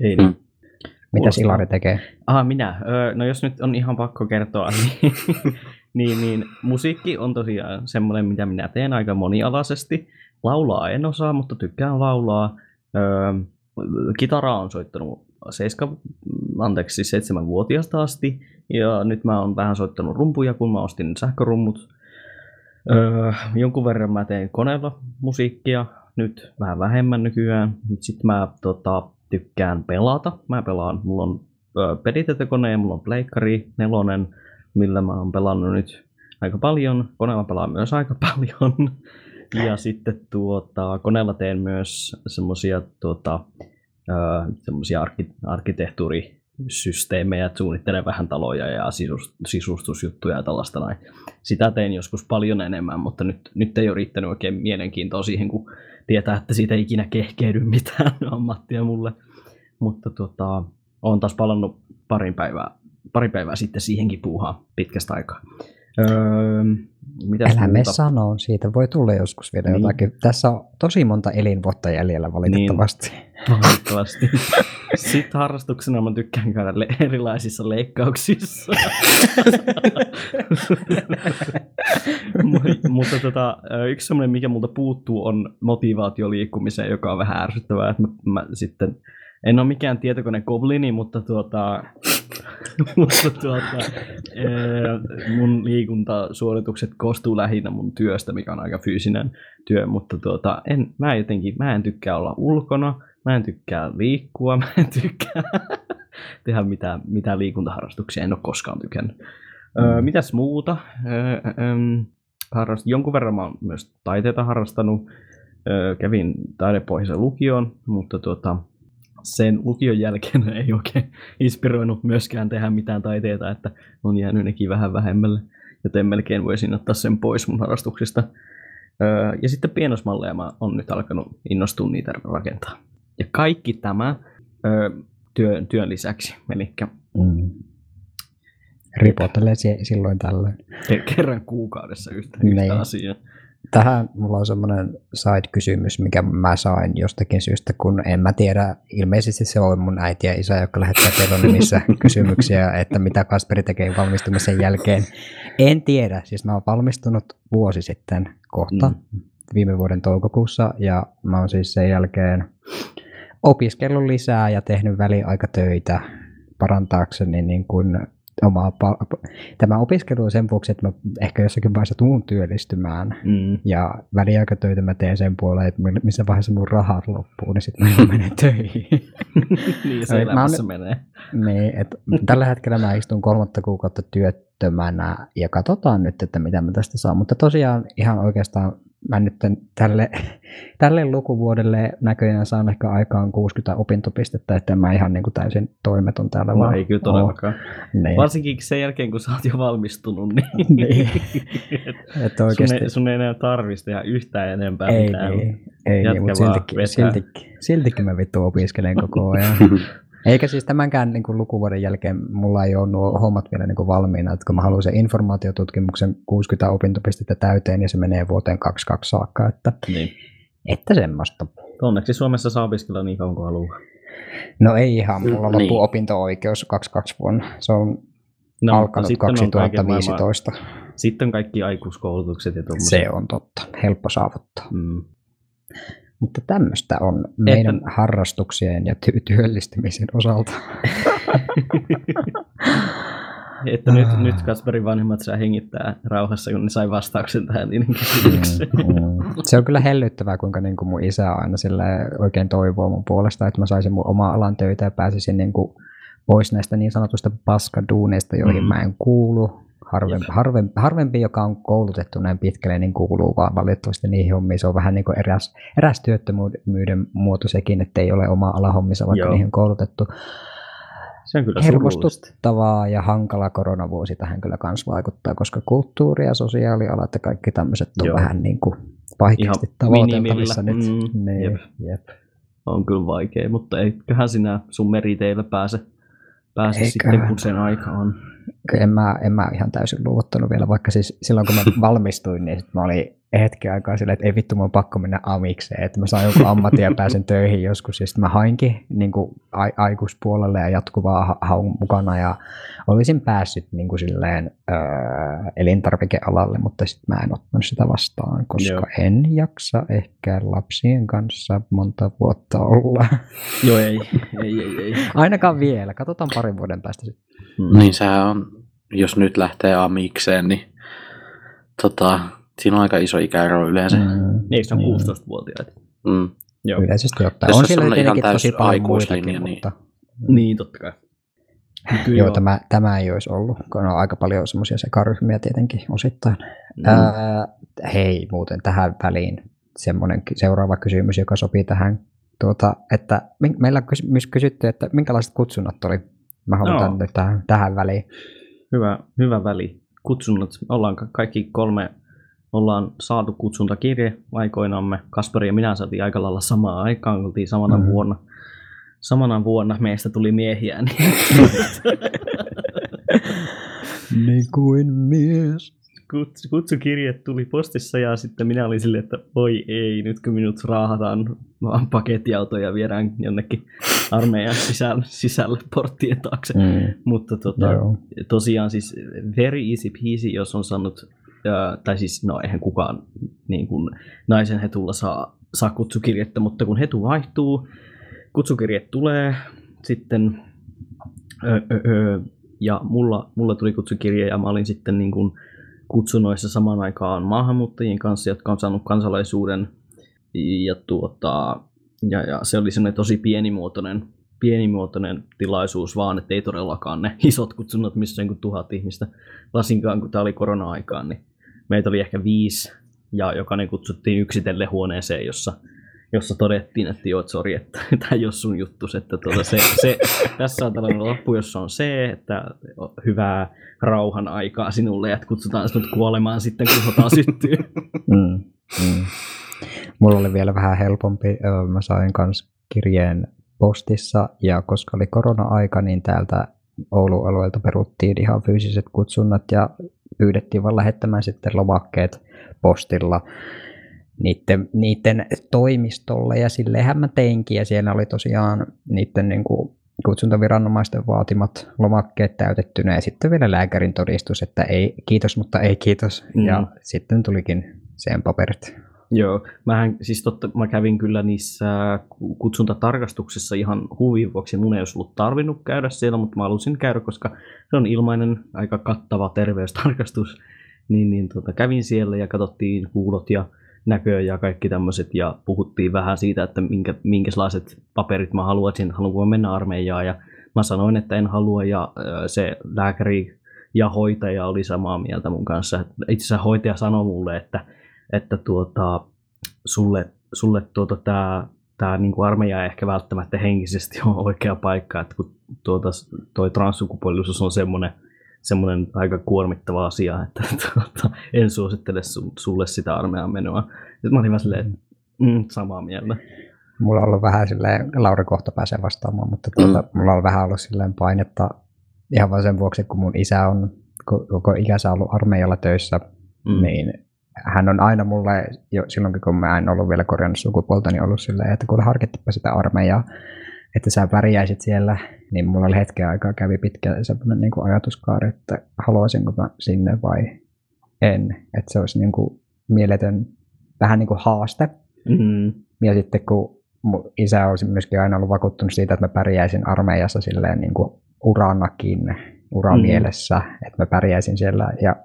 Ei Mm. niin. Mitä. Ilari tekee? Ah, minä. Öö, no jos nyt on ihan pakko kertoa, <laughs> niin, niin, niin musiikki on tosiaan semmoinen, mitä minä teen aika monialaisesti. Laulaa en osaa, mutta tykkään laulaa. Öö, kitaraa on soittanut seiska, anteeksi, siis seitsemänvuotiaasta asti. Ja nyt mä oon vähän soittanut rumpuja, kun mä ostin sähkörummut. Öö, jonkun verran mä teen koneella musiikkia, nyt vähän vähemmän nykyään. Sitten mä tota, tykkään pelata. Mä pelaan, mulla on ö, ja mulla on pleikkari nelonen, millä mä oon pelannut nyt aika paljon. Koneella pelaan myös aika <laughs> paljon. Ja sitten tuota, koneella teen myös semmosia tuota, arki, arkkitehtuurisysteemejä, että suunnittelen vähän taloja ja sisus, sisustusjuttuja ja tällaista näin. Sitä tein joskus paljon enemmän, mutta nyt, nyt ei ole riittänyt oikein mielenkiintoa siihen, kun tietää, että siitä ei ikinä kehkeydy mitään <laughs> ammattia mulle. Mutta tota, olen taas palannut parin päivää, pari päivää sitten siihenkin puuhaan pitkästä aikaa. Öö, mitäs Älä me sanoon, siitä voi tulla joskus vielä Niin. jotakin. Tässä on tosi monta elinvuotta jäljellä valitettavasti. Valitettavasti. <laughs> Sitten harrastuksena mä tykkään käydä le- erilaisissa leikkauksissa. Mu- Mutta tota, yksi semmoinen, mikä multa puuttuu, on motivaatio liikkumiseen, joka on vähän ärsyttävää. Mä, mä sitten, en ole mikään tietokone goblini, mutta tuota, <laughs> mutta tuota, mun liikuntasuoritukset koostuu lähinnä mun työstä, mikä on aika fyysinen työ, mutta tuota, en, mä jotenkin, mä en tykkää olla ulkona, mä en tykkää liikkua, <laughs> mä en tykkää tehdä mitään, mitään liikuntaharrastuksia, en ole koskaan tykännyt. Öö, mitäs muuta? Öö, öö, harrast, jonkun verran mä oon myös taiteita harrastanut. Öö, kävin taidepohjaisen lukion, mutta tuota, sen lukion jälkeen <laughs> ei oikein inspiroinut myöskään tehdä mitään taiteita, että on jäänyt nekin vähän vähemmälle, joten melkein voisin ottaa sen pois mun harrastuksista. Öö, ja sitten pienosmalleja mä oon nyt alkanut innostua niitä rakentaa. Ja kaikki tämä öö, työn, työn lisäksi, eli Mm. Ripottelee sie- silloin tällöin. ke- kerran kuukaudessa yhtä, Niin. yhtä asiaa. Tähän mulla on semmoinen side-kysymys, mikä mä sain jostakin syystä, kun en mä tiedä, ilmeisesti se on mun äiti ja isä, jotka lähettää teille nimissä <laughs> kysymyksiä, että mitä Kasperi tekee valmistumisen jälkeen. En tiedä, siis mä oon valmistunut vuosi sitten kohta, mm. viime vuoden toukokuussa, ja mä oon siis sen jälkeen opiskellut lisää ja tehnyt väliaikatöitä parantaakseni niin kuin omaa pal- tämä opiskelu on sen vuoksi, että mä ehkä jossakin vaiheessa tuun työllistymään Mm. ja väliaikatöitä mä teen sen puoleen, että missä vaiheessa mun rahat loppuu, niin sitten mä menen töihin. <laughs> niin se Mä oon- menee. niin, että tällä hetkellä mä istun kolmatta kuukautta työttömänä ja katsotaan nyt, että mitä mä tästä saan. Mutta tosiaan ihan oikeastaan mä nyt tälle, <laughs> tälle lukuvuodelle näköjään saan ehkä aikaan 60 opintopistettä, että mä ihan niin kuin täysin toimeton täällä No vaan ei kyllä todellakaan. Niin. Varsinkin sen jälkeen, kun sä oot jo valmistunut, niin, <laughs> Niin. <laughs> Että sun, oikeasti ei, sun ei enää tarvitsisi tehdä yhtään enempää ei, mitään. niin, ei Jätkä niin, mutta siltikin, vetää. siltikin, siltikin mä vittu opiskelen koko ajan. Eikä siis tämänkään niin kuin lukuvuoden jälkeen mulla ei ole nuo hommat vielä niin kuin valmiina, että kun mä haluan sen informaatiotutkimuksen 60 opintopistettä täyteen ja se menee vuoteen 22 saakka, että, Niin. että semmoista. Onneksi Suomessa saa opiskella niin kauan kuin haluaa. No ei ihan, mulla loppuu niin. opinto-oikeus 22 vuonna. Se on No, no, alkanut on maailman- 2015. Sitten kaikki aikuiskoulutukset ja tuommoiset. Se on totta, helppo saavuttaa. Mm. Mutta tämmöistä on meidän harrastuksien ja ty- työllistymisen osalta. <laughs> Että nyt, Ah. nyt Kasperin vanhemmat saa hengittää rauhassa, kun ne sai vastauksen tähän niiden kysymykseen. Mm, mm. Se on kyllä hellyttävää, kuinka niin kuin mun isä aina sille oikein toivoo mun puolesta, että mä saisin mun oma alan töitä ja pääsisin niin kuin pois näistä niin sanotusta paskaduuneista, joihin Mm. mä en kuulu. Harvempi, harvempi, harvempi, joka on koulutettu näin pitkälle, niin kuuluu vaan valitettavasti niihin hommiin. Se on vähän niin kuin eräs, eräs työttömyyden muoto sekin, että ei ole oma alahommissa, vaikka Joo. niihin on koulutettu. Se on kyllä. Hermostuttavaa ja hankala koronavuosi tähän kyllä kans vaikuttaa, koska kulttuuri ja sosiaalialat ja kaikki tämmöiset on Joo. vähän niin kuin vaikeasti tavoiteltavissa nyt. Mm, Niin, jep. jep. On kyllä vaikea, mutta eiköhän sinä sun meriteillä pääse, pääse Eiköhän. sitten, kun sen aika on. En mä, en mä ihan täysin luovuttanut vielä, vaikka siis silloin kun mä <laughs> valmistuin, niin sit mä olin hetken aikaa silleen, että ei vittu, mun on pakko mennä amikseen, että mä saan joku ammatin ja pääsen <laughs> töihin joskus. Ja sitten mä hainkin niin kuin a- aikuispuolelle ja jatkuvaa ha- haun mukana ja olisin päässyt niin kuin silleen öö, elintarvikealalle, mutta sitten mä en ottanut sitä vastaan, koska Joo. en jaksa ehkä lapsien kanssa monta vuotta olla. Joo, ei, ei, ei, ei. <laughs> Ainakaan vielä, katsotaan parin vuoden päästä sitten. Mm. Niin sehän on, jos nyt lähtee amikseen, niin tota, siinä on aika iso ikäero yleensä. Mm. Niin, eikö se on Niin. 16-vuotiaat? Mm. Joo. Yleisesti ottaen. On se siellä on ihan tosi paljon muitakin, niin- mutta Niin, totta kai. Kyllä joo, tämä, tämä ei olisi ollut, kun on aika paljon semmoisia sekaryhmiä tietenkin osittain. Mm. Ää, hei, muuten tähän väliin semmoinen seuraava kysymys, joka sopii tähän, tuota, että meillä on kys- myös kysytty, että minkälaiset kutsunnat oli. Mä haluan nyt tähän, tähän väliin. Hyvä, hyvä väli. Kutsunnat. Ollaan ka- kaikki kolme ollaan saatu kutsuntakirje aikoinamme. Kasperi ja minä saatiin aika lailla samaan aikaan, oltiin samana Mhm. mm. vuonna. Samana vuonna meistä tuli miehiä. Niin <laughs> Niin kuin mies. Kuts- kutsukirje tuli postissa ja sitten minä olin silleen, että voi ei, nyt kun minut raahataan vaan pakettiautoja ja viedään jonnekin armeijan sisälle, sisälle porttien taakse. Mm, Mutta tota, joo. tosiaan siis very easy peasy, jos on saanut, ää, tai siis no eihän kukaan niin kuin, naisen hetulla saa, saa kutsukirjettä, mutta kun hetu vaihtuu, kutsukirje tulee sitten, ö, ö, ö, ja mulla, mulla tuli kutsukirje ja mä olin sitten niin kuin kutsunoissa samaan aikaan maahanmuuttajien kanssa, jotka on saanut kansalaisuuden, ja, tuota, ja, ja se oli semmoinen tosi pienimuotoinen pienimuotoinen tilaisuus vaan, että ei todellakaan ne isot kutsunnat, missä on tuhat ihmistä. Varsinkaan kun tämä oli korona-aikaan, niin meitä oli ehkä viisi ja jokainen kutsuttiin yksitellen huoneeseen, jossa, jossa todettiin, että joo, sori, että <laughs> tämä ei ole sun juttus, että tuota, se, se, tässä on tällainen loppu, jossa on se, että hyvää rauhan aikaa sinulle, että kutsutaan sinut kuolemaan sitten, kun sota syttyy. <laughs> Mm, mm. Mulla oli vielä vähän helpompi. Mä sain kans kirjeen postissa ja koska oli korona-aika, niin täältä Oulun alueelta peruttiin ihan fyysiset kutsunnat ja pyydettiin vaan lähettämään sitten lomakkeet postilla niiden, niiden toimistolle ja silleenhän mä teinkin ja siellä oli tosiaan niiden niin kuin kutsuntaviranomaisten vaatimat lomakkeet täytettynä ja sitten vielä lääkärin todistus, että ei kiitos, mutta ei kiitos. Mm. Ja sitten tulikin sen paperit. Joo, mähän, siis totta, mä kävin kyllä niissä kutsuntatarkastuksissa ihan huvin vuoksi. Mun ei olisi ollut tarvinnut käydä siellä, mutta mä halusin käydä, koska se on ilmainen, aika kattava terveystarkastus. Niin, niin tota, kävin siellä ja katsottiin kuulot ja näköä ja kaikki tämmöiset ja puhuttiin vähän siitä, että minkä, minkälaiset paperit mä haluaisin, haluanko mennä armeijaan ja mä sanoin, että en halua ja se lääkäri ja hoitaja oli samaa mieltä mun kanssa. Itse asiassa hoitaja sanoi mulle, että, että tuota, sulle, sulle tuota, tämä tämä niin kuin armeija ei ehkä välttämättä henkisesti <laughs> ole oikea paikka, että kun tuota, toi transsukupuolisuus on semmoinen, semmoinen aika kuormittava asia, että <laughs> tuota, en suosittele su, sulle sitä armeijan menoa. Sitten mä olin vähän silleen, mm, samaa mieltä. Mulla on ollut vähän silleen, Lauri kohta pääsee vastaamaan, mutta tuota, mm. mulla on vähän ollut silleen painetta ihan vain sen vuoksi, kun mun isä on koko ikänsä ollut armeijalla töissä, mm. niin hän on aina mulle, jo silloin kun mä en ollut vielä korjannut sukupuolta, niin ollut silleen, että kun harkittipa sitä armeijaa, että sä pärjäisit siellä, niin mulla oli hetken aikaa kävi pitkä semmoinen niin ajatuskaari, että haluaisinko mä sinne vai en. Että se olisi niin kuin mieletön vähän niin kuin haaste. Mm. Ja sitten kun mun isä olisi myöskin aina ollut vakuuttunut siitä, että mä pärjäisin armeijassa silleen niin kuin uranakin, uramielessä, mm. että mä pärjäisin siellä ja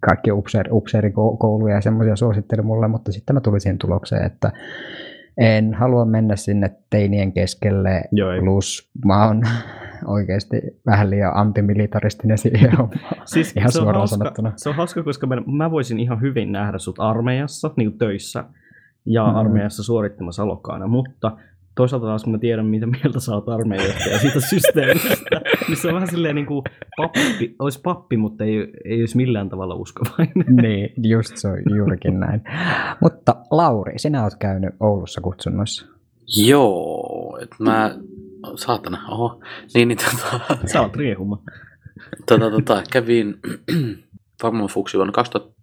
kaikki upseer, upseerikouluja ja semmoisia suositteli mulle, mutta sitten mä tulin siihen tulokseen, että en halua mennä sinne teinien keskelle, Joo, plus mä oon <laughs> oikeasti vähän liian antimilitaristinen siihen <laughs> siis ihan se on hauska, sanottuna. Se on hauska, koska mä, mä voisin ihan hyvin nähdä sut armeijassa, niin töissä, ja mm. armeijassa suorittamassa alokkaana, mutta toisaalta taas kun mä tiedän, mitä mieltä sä oot armeijasta ja siitä <laughs> systeemistä, niin se on vähän silleen niin kuin pappi, olisi pappi, mutta ei, ei olisi millään tavalla uskovainen. <laughs> niin, just se on juurikin näin. Mutta Lauri, sinä oot käynyt Oulussa kutsunnoissa. Joo, että mä, saatana, oho, niin, niin tota... Sä oot riehuma. Tota, tota, kävin <clears throat> varmaan fuksi vuonna 2000,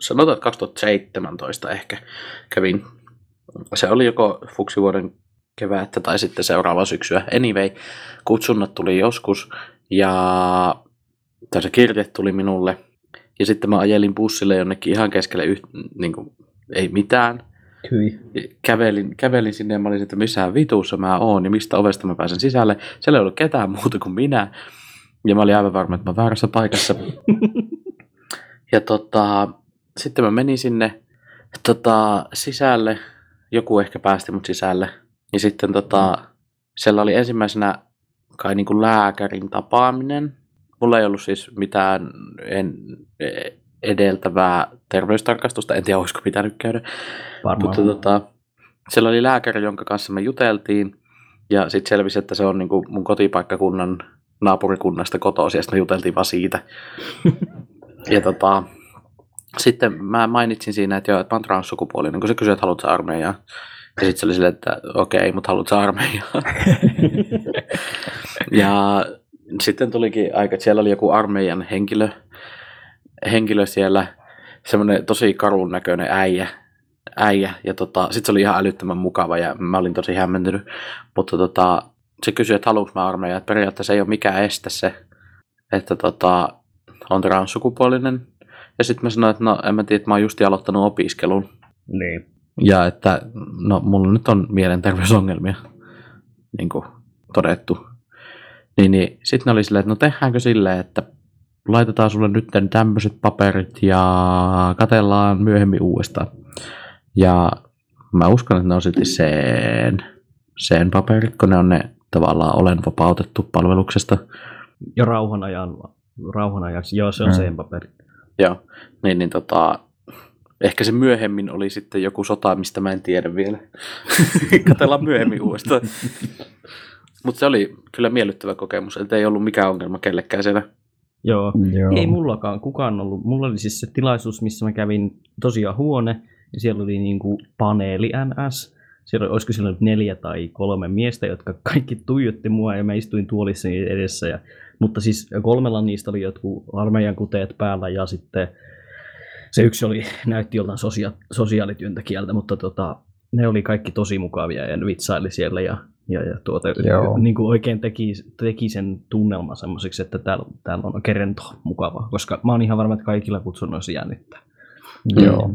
sanotaan, että 2017 ehkä kävin se oli joko fuksivuoden kevättä tai sitten seuraava syksyä. Anyway, kutsunnat tuli joskus ja tässä kirje tuli minulle. Ja sitten mä ajelin bussille jonnekin ihan keskelle, yht, niin kuin, ei mitään. Hyi. Kävelin, kävelin sinne ja mä olin, että missä vituussa mä oon ja mistä ovesta mä pääsen sisälle. Siellä ei ollut ketään muuta kuin minä. Ja mä olin aivan varma, että mä väärässä paikassa. <laughs> ja tota, sitten mä menin sinne tota, sisälle joku ehkä päästi mut sisälle. Ja sitten tota, siellä oli ensimmäisenä kai niin kuin lääkärin tapaaminen. Mulla ei ollut siis mitään en, edeltävää terveystarkastusta, en tiedä olisiko pitänyt käydä. Varmaan. Mutta tota, siellä oli lääkäri, jonka kanssa me juteltiin. Ja sitten selvisi, että se on niin kuin mun kotipaikkakunnan naapurikunnasta kotoisin, ja sitten me juteltiin vaan siitä. <laughs> ja tota, sitten mä mainitsin siinä, että joo, että mä oon transsukupuolinen, kun se kysyi, että haluatko armeijaa. Ja sitten se oli silleen, että okei, okay, mutta haluatko armeijaa? <laughs> ja sitten tulikin aika, että siellä oli joku armeijan henkilö, henkilö siellä, semmoinen tosi karun näköinen äijä, äijä. Ja tota, sitten se oli ihan älyttömän mukava ja mä olin tosi hämmentynyt, mutta tota, se kysyi, että haluanko mä armeijaa, että periaatteessa ei ole mikään estä se, että tota, on transsukupuolinen, ja sitten mä sanoin, että no en mä tiedä, että mä oon just aloittanut opiskelun. Niin. Ja että no mulla nyt on mielenterveysongelmia, niin kuin todettu. Niin, niin sitten ne oli silleen, että no tehdäänkö silleen, että laitetaan sulle nyt tämmöiset paperit ja katellaan myöhemmin uudestaan. Ja mä uskon, että ne on sitten sen, sen paperit, kun ne on ne tavallaan olen vapautettu palveluksesta. Ja rauhanajan, rauhanajaksi, joo se on hmm. sen paperi. Joo, niin, niin tota, ehkä se myöhemmin oli sitten joku sota, mistä mä en tiedä vielä. <laughs> Katellaan myöhemmin uudestaan. <laughs> Mutta se oli kyllä miellyttävä kokemus, että ei ollut mikään ongelma kellekään siellä. Joo. Joo. Ei mullakaan kukaan ollut. Mulla oli siis se tilaisuus, missä mä kävin tosiaan huone, ja siellä oli niinku paneeli NS, siellä oli- olisiko siellä nyt neljä tai kolme miestä, jotka kaikki tuijotti mua ja mä istuin tuolissani edessä. Ja, mutta siis kolmella niistä oli jotkut armeijan kuteet päällä ja sitten se yksi oli, näytti joltain sosia, sosiaalityöntekijältä, mutta tota, ne oli kaikki tosi mukavia ja ne vitsaili siellä ja, ja, ja tuota, Joo. niin kuin oikein teki, teki sen tunnelman semmoiseksi, että täällä, täällä on oikein rento mukava, koska mä oon ihan varma, että kaikilla kutsunnoissa jännittää. Joo.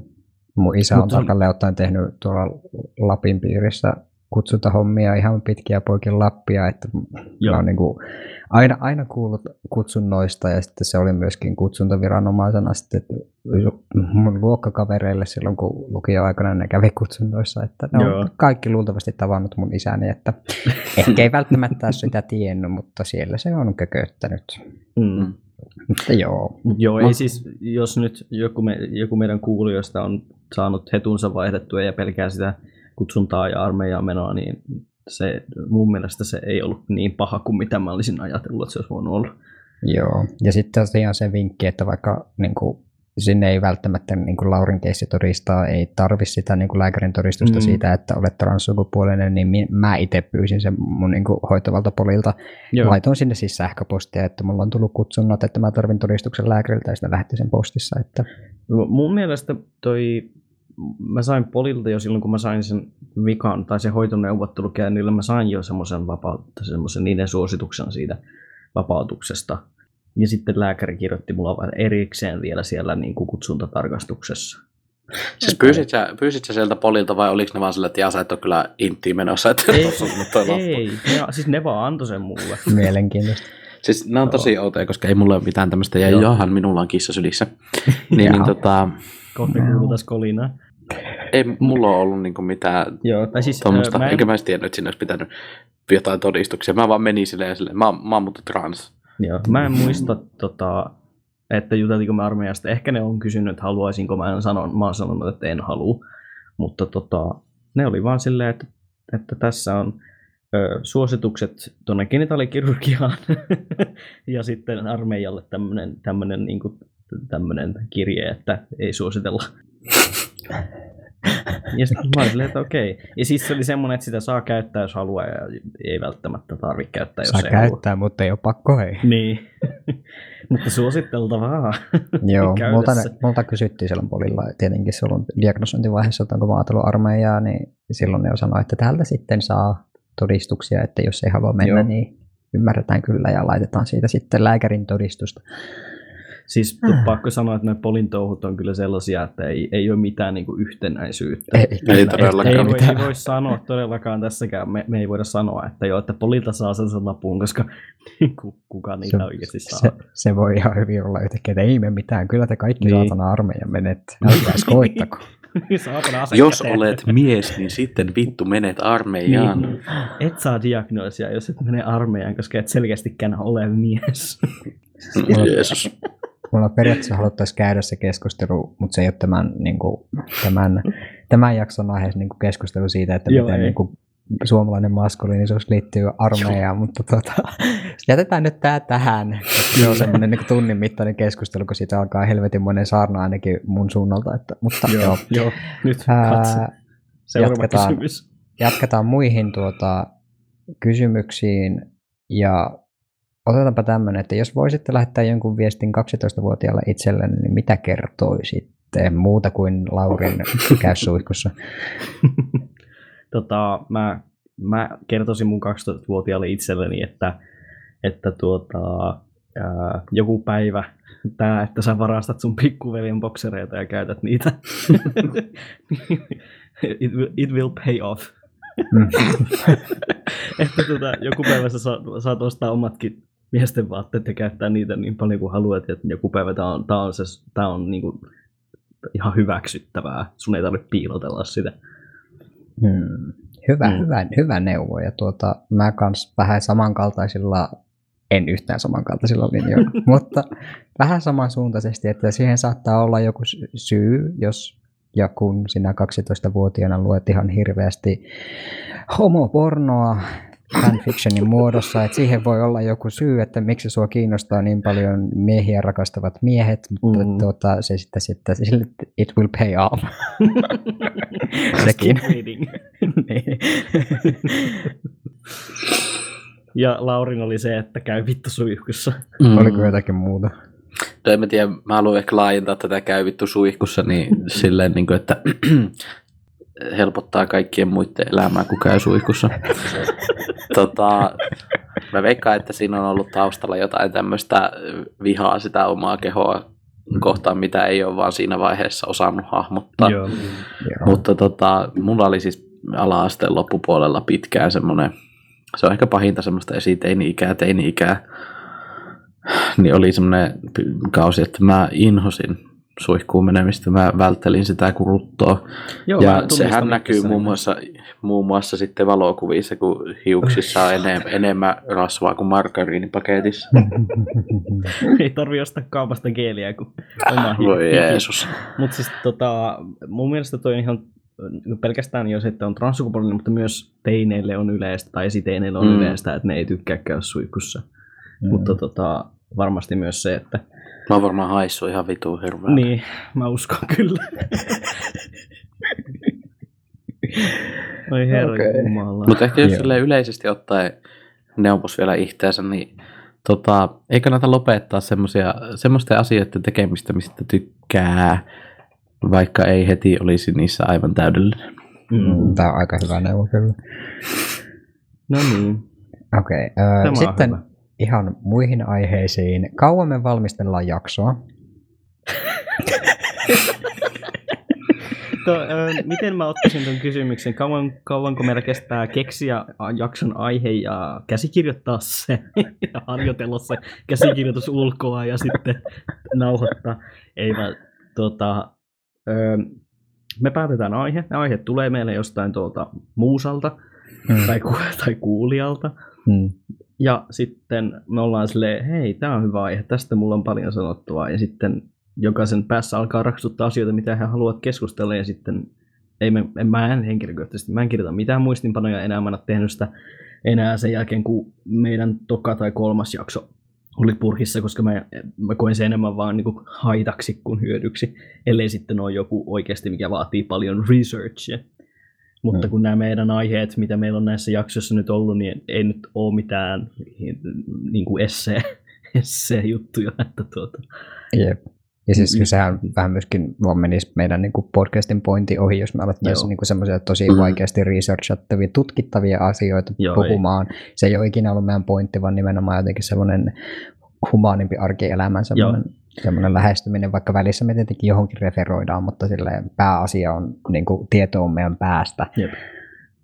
Mun isä on Mut on- tarkalleen ottaen tehnyt tuolla Lapin piirissä kutsuntahommia ihan pitkiä poikin Lappia, että Joo. mä oon niin kuin aina, aina kuullut kutsunnoista ja sitten se oli myöskin kutsuntaviranomaisena sitten mun luokkakavereille silloin, kun lukioaikana ne kävi kutsunnoissa, että ne Joo. on kaikki luultavasti tavannut mun isäni, että ehkä ei välttämättä sitä tiennyt, mutta siellä se on kököttänyt. Mm. Mutta joo, joo, ei siis, jos nyt joku, me, joku meidän kuulijoista on saanut hetunsa vaihdettua ja pelkää sitä kutsuntaa ja armeijaa menoa, niin se, mun mielestä se ei ollut niin paha kuin mitä mä olisin ajatellut, että se olisi voinut olla. Joo, ja sitten tosiaan se vinkki, että vaikka niin kuin, sinne ei välttämättä, niin kuin Laurin keissi todistaa, ei tarvi sitä niin kuin lääkärin todistusta Mm. siitä, että olet transsukupuolinen, niin mä itse pyysin sen mun niin kuin, hoitavalta polilta. Joo, Laitoin sinne siis sähköpostia, että mulla on tullut kutsunnat, että mä tarvin todistuksen lääkäriltä, ja sitten lähetti sen postissa. Että, mun mielestä toi, mä sain Polilta jo silloin, kun mä sain sen vikan tai se hoitoneuvottelukäynnillä, mä sain jo semmoisen vapautta, semmoisen niiden suosituksen siitä vapautuksesta. Ja sitten lääkäri kirjoitti mulla erikseen vielä siellä niin kuin kutsuntatarkastuksessa. Siis pyysit sä, pyysit sä sieltä polilta vai oliko ne vaan sillä, että jaa, sä et ole kyllä inttiin menossa, että Ei, tossa on nyt toi loppu. Ei, ne, siis ne vaan antoi sen mulle. <laughs> mielenkiintoista. Siis nämä on tosi outoja, koska ei mulla ole mitään tämmöistä, ja johan minulla on kissa sylissä. <laughs> niin, niin tota, Kohta kuuluu taas kolinaa. Ei mulla ole ollut niinku mitään Joo, tai siis tuommoista, mä en, enkä mä edes tiennyt, että siinä olisi pitänyt jotain todistuksia. Mä vaan menin silleen, silleen mä, mä oon mutta trans. joo, mä en muista, tota, että juteltiinko me armeijasta. Ehkä ne on kysynyt, että haluaisinko. Mä, en sanon, mä oon sanonut, että en halua. Mutta tota, ne oli vaan silleen, että, että tässä on ö, suositukset tuonne genitaalikirurgiaan <laughs> ja sitten armeijalle tämmöinen tämmönen, niin tämmönen kirje, että ei suositella. <laughs> Ja sitten mä olin että okei. Ja siis se oli semmoinen, että sitä saa käyttää, jos haluaa, ja ei välttämättä tarvitse käyttää, jos Saa ei halua. käyttää, mutta ei ole pakko hei. Niin. <laughs> Mutta suositeltavaa. <laughs> Joo, multa, multa kysyttiin silloin polilla, tietenkin silloin diagnosointivaiheessa, että onko mä ajatellut armeijaa, niin silloin ne sanoi, että täältä sitten saa todistuksia, että jos ei halua mennä. Joo. niin ymmärretään kyllä ja laitetaan siitä sitten lääkärin todistusta. Siis pakko sanoa, että ne polin touhut on kyllä sellaisia, että ei, ei ole mitään niin kuin yhtenäisyyttä. Ei, Ei todellakaan ei, voi, ei mitään. voi sanoa todellakaan tässäkään, me, me ei voida sanoa, että joo, että polilta saa sen sen lapun, koska <laughs> ku- kuka niitä oikeasti saa. se, se, voi ihan hyvin olla yhtäkkiä, että ei me mitään, kyllä te kaikki Niin. <laughs> niin. saatana armeijan menette. Älkääs koittako. Saatana ase Jos olet mies, niin sitten vittu menet armeijaan. Niin. Et saa diagnoosia, jos et mene armeijaan, koska et selkeästikään ole mies. Jeesus. <laughs> Mulla periaatteessa haluttaisiin käydä se keskustelu, mutta se ei ole tämän, niin kuin, tämän, tämän jakson aiheessa niin kuin keskustelu siitä, että Joo, miten ei. niin kuin, suomalainen maskuliinisuus liittyy armeijaan, mutta tota, jätetään nyt tämä tähän. Se on semmoinen niin tunnin mittainen keskustelu, kun siitä alkaa helvetinmoinen saarna ainakin mun suunnalta. Että, mutta joo, joo. Joo, nyt Ää, katse. Seuraava jatketaan. kysymys. jatketaan muihin tuota, kysymyksiin ja otetaanpa tämmöinen, että jos voisitte lähettää jonkun viestin 12-vuotiaalle itsellenne, niin mitä kertoisitte muuta kuin Laurin <laughs> käy suihkussa? tota, mä, mä kertoisin mun 12-vuotiaalle itselleni, että, että tuota, ää, joku päivä tämä, että sä varastat sun pikkuveljen boksereita ja käytät niitä. it, <laughs> will, it will pay off. Mm. <laughs> että tota, joku päivä sä saat ostaa omatkin miesten vaatteet ja käyttää niitä niin paljon kuin haluat, että joku päivä tämä on, tää on, se, tää on niinku ihan hyväksyttävää. Sun ei tarvitse piilotella sitä. Hmm. Hyvä, Mm. mm. hyvä, hyvä neuvo. Ja tuota, mä kans vähän samankaltaisilla, en yhtään samankaltaisilla linjoilla, <laughs> mutta vähän samansuuntaisesti, että siihen saattaa olla joku sy- syy, jos ja kun sinä 12-vuotiaana luet ihan hirveästi homopornoa fanfictionin muodossa, että siihen voi olla joku syy, että miksi sua kiinnostaa niin paljon miehiä rakastavat miehet, mutta Mm. tuota, se sitten, sitten sille, it will pay off. <laughs> Sekin. <laughs> Niin. Ja Laurin oli se, että käy vittu suihkussa. Mm. Oliko jotakin muuta? No en mä tiedä, mä haluan ehkä laajentaa tätä käy vittu suihkussa niin <laughs> silleen, niin kuin, että <clears throat> helpottaa kaikkien muiden elämää, kun käy suihkussa. Tota, mä veikkaan, että siinä on ollut taustalla jotain tämmöistä vihaa sitä omaa kehoa kohtaan, mitä ei ole vaan siinä vaiheessa osannut hahmottaa. Joo. Joo. Mutta tota, mulla oli siis ala-asteen loppupuolella pitkään semmoinen, se on ehkä pahinta semmoista esiteini-ikää, teini-ikää, niin oli semmoinen kausi, että mä inhosin suihkuun menemistä, mä välttelin sitä kuruttoa. Joo, ja sehän näkyy muun muassa, muun muassa sitten valokuvissa, kun hiuksissa on enem, <laughs> enemmän rasvaa kuin margariinipaketissa. <laughs> Ei tarvi ostaa kaupasta geeliä kuin oma Voi Jeesus. Mutta siis tota, mun mielestä toi on ihan pelkästään jo se, että on transsukupuolinen, mutta myös teineille on yleistä, tai esiteineille on Mm. mm. yleistä, että ne ei tykkää käydä suihkussa. Mm. Mutta tota, varmasti myös se, että Mä oon varmaan haissut ihan vitu hirveä. niin, mä uskon kyllä. Oi herra Okei. jumala. Mutta ehkä jos silleen yleisesti ottaen neuvos vielä itseänsä, niin tota, ei kannata lopettaa semmosia, semmoisten asioiden tekemistä, mistä tykkää, vaikka ei heti olisi niissä aivan täydellinen. Mm. Tämä on aika hyvä neuvo kyllä. No niin. Okei, okay, on sitten hyvä. Ihan muihin aiheisiin. Kauan me valmistellaan jaksoa? <laughs> To, ö, miten mä ottaisin tuon kysymyksen? Kauan, kauanko meillä kestää keksiä jakson aihe ja käsikirjoittaa se <laughs> ja harjoitella se käsikirjoitus ulkoa ja sitten nauhoittaa? Ei vaan, tota, ö, me päätetään aihe. Ne aiheet tulee meille jostain tuolta muusalta Mm. tai, ku, tai kuulijalta. Mm. Ja sitten me ollaan silleen, hei, tämä on hyvä aihe, tästä mulla on paljon sanottavaa. Ja sitten jokaisen päässä alkaa raksuttaa asioita, mitä he haluavat keskustella. Ja sitten ei me, en, mä en henkilökohtaisesti, mä en kirjoita mitään muistinpanoja enää, mä en ole tehnyt sitä enää sen jälkeen, kun meidän toka tai kolmas jakso oli purkissa, koska mä, mä koin sen enemmän vaan niin kuin haitaksi kuin hyödyksi, ellei sitten ole joku oikeasti, mikä vaatii paljon researchia. Mutta Mm. kun nämä meidän aiheet, mitä meillä on näissä jaksoissa nyt ollut, niin ei nyt ole mitään niin kuin essee, <laughs> essee-juttuja. Että tuota. Jep. Ja siis Mm. sehän vähän myöskin vaan menisi meidän niin kuin podcastin pointti ohi, jos me alettaisiin Joo. niin semmoisia tosi Mm. vaikeasti researchattavia, tutkittavia asioita Joo, puhumaan. Se ei ole ikinä ollut meidän pointti, vaan nimenomaan jotenkin semmoinen humaanimpi arkielämän semmoinen, semmoinen lähestyminen, vaikka välissä me tietenkin johonkin referoidaan, mutta silleen pääasia on niin kuin, tieto on meidän päästä. Jep.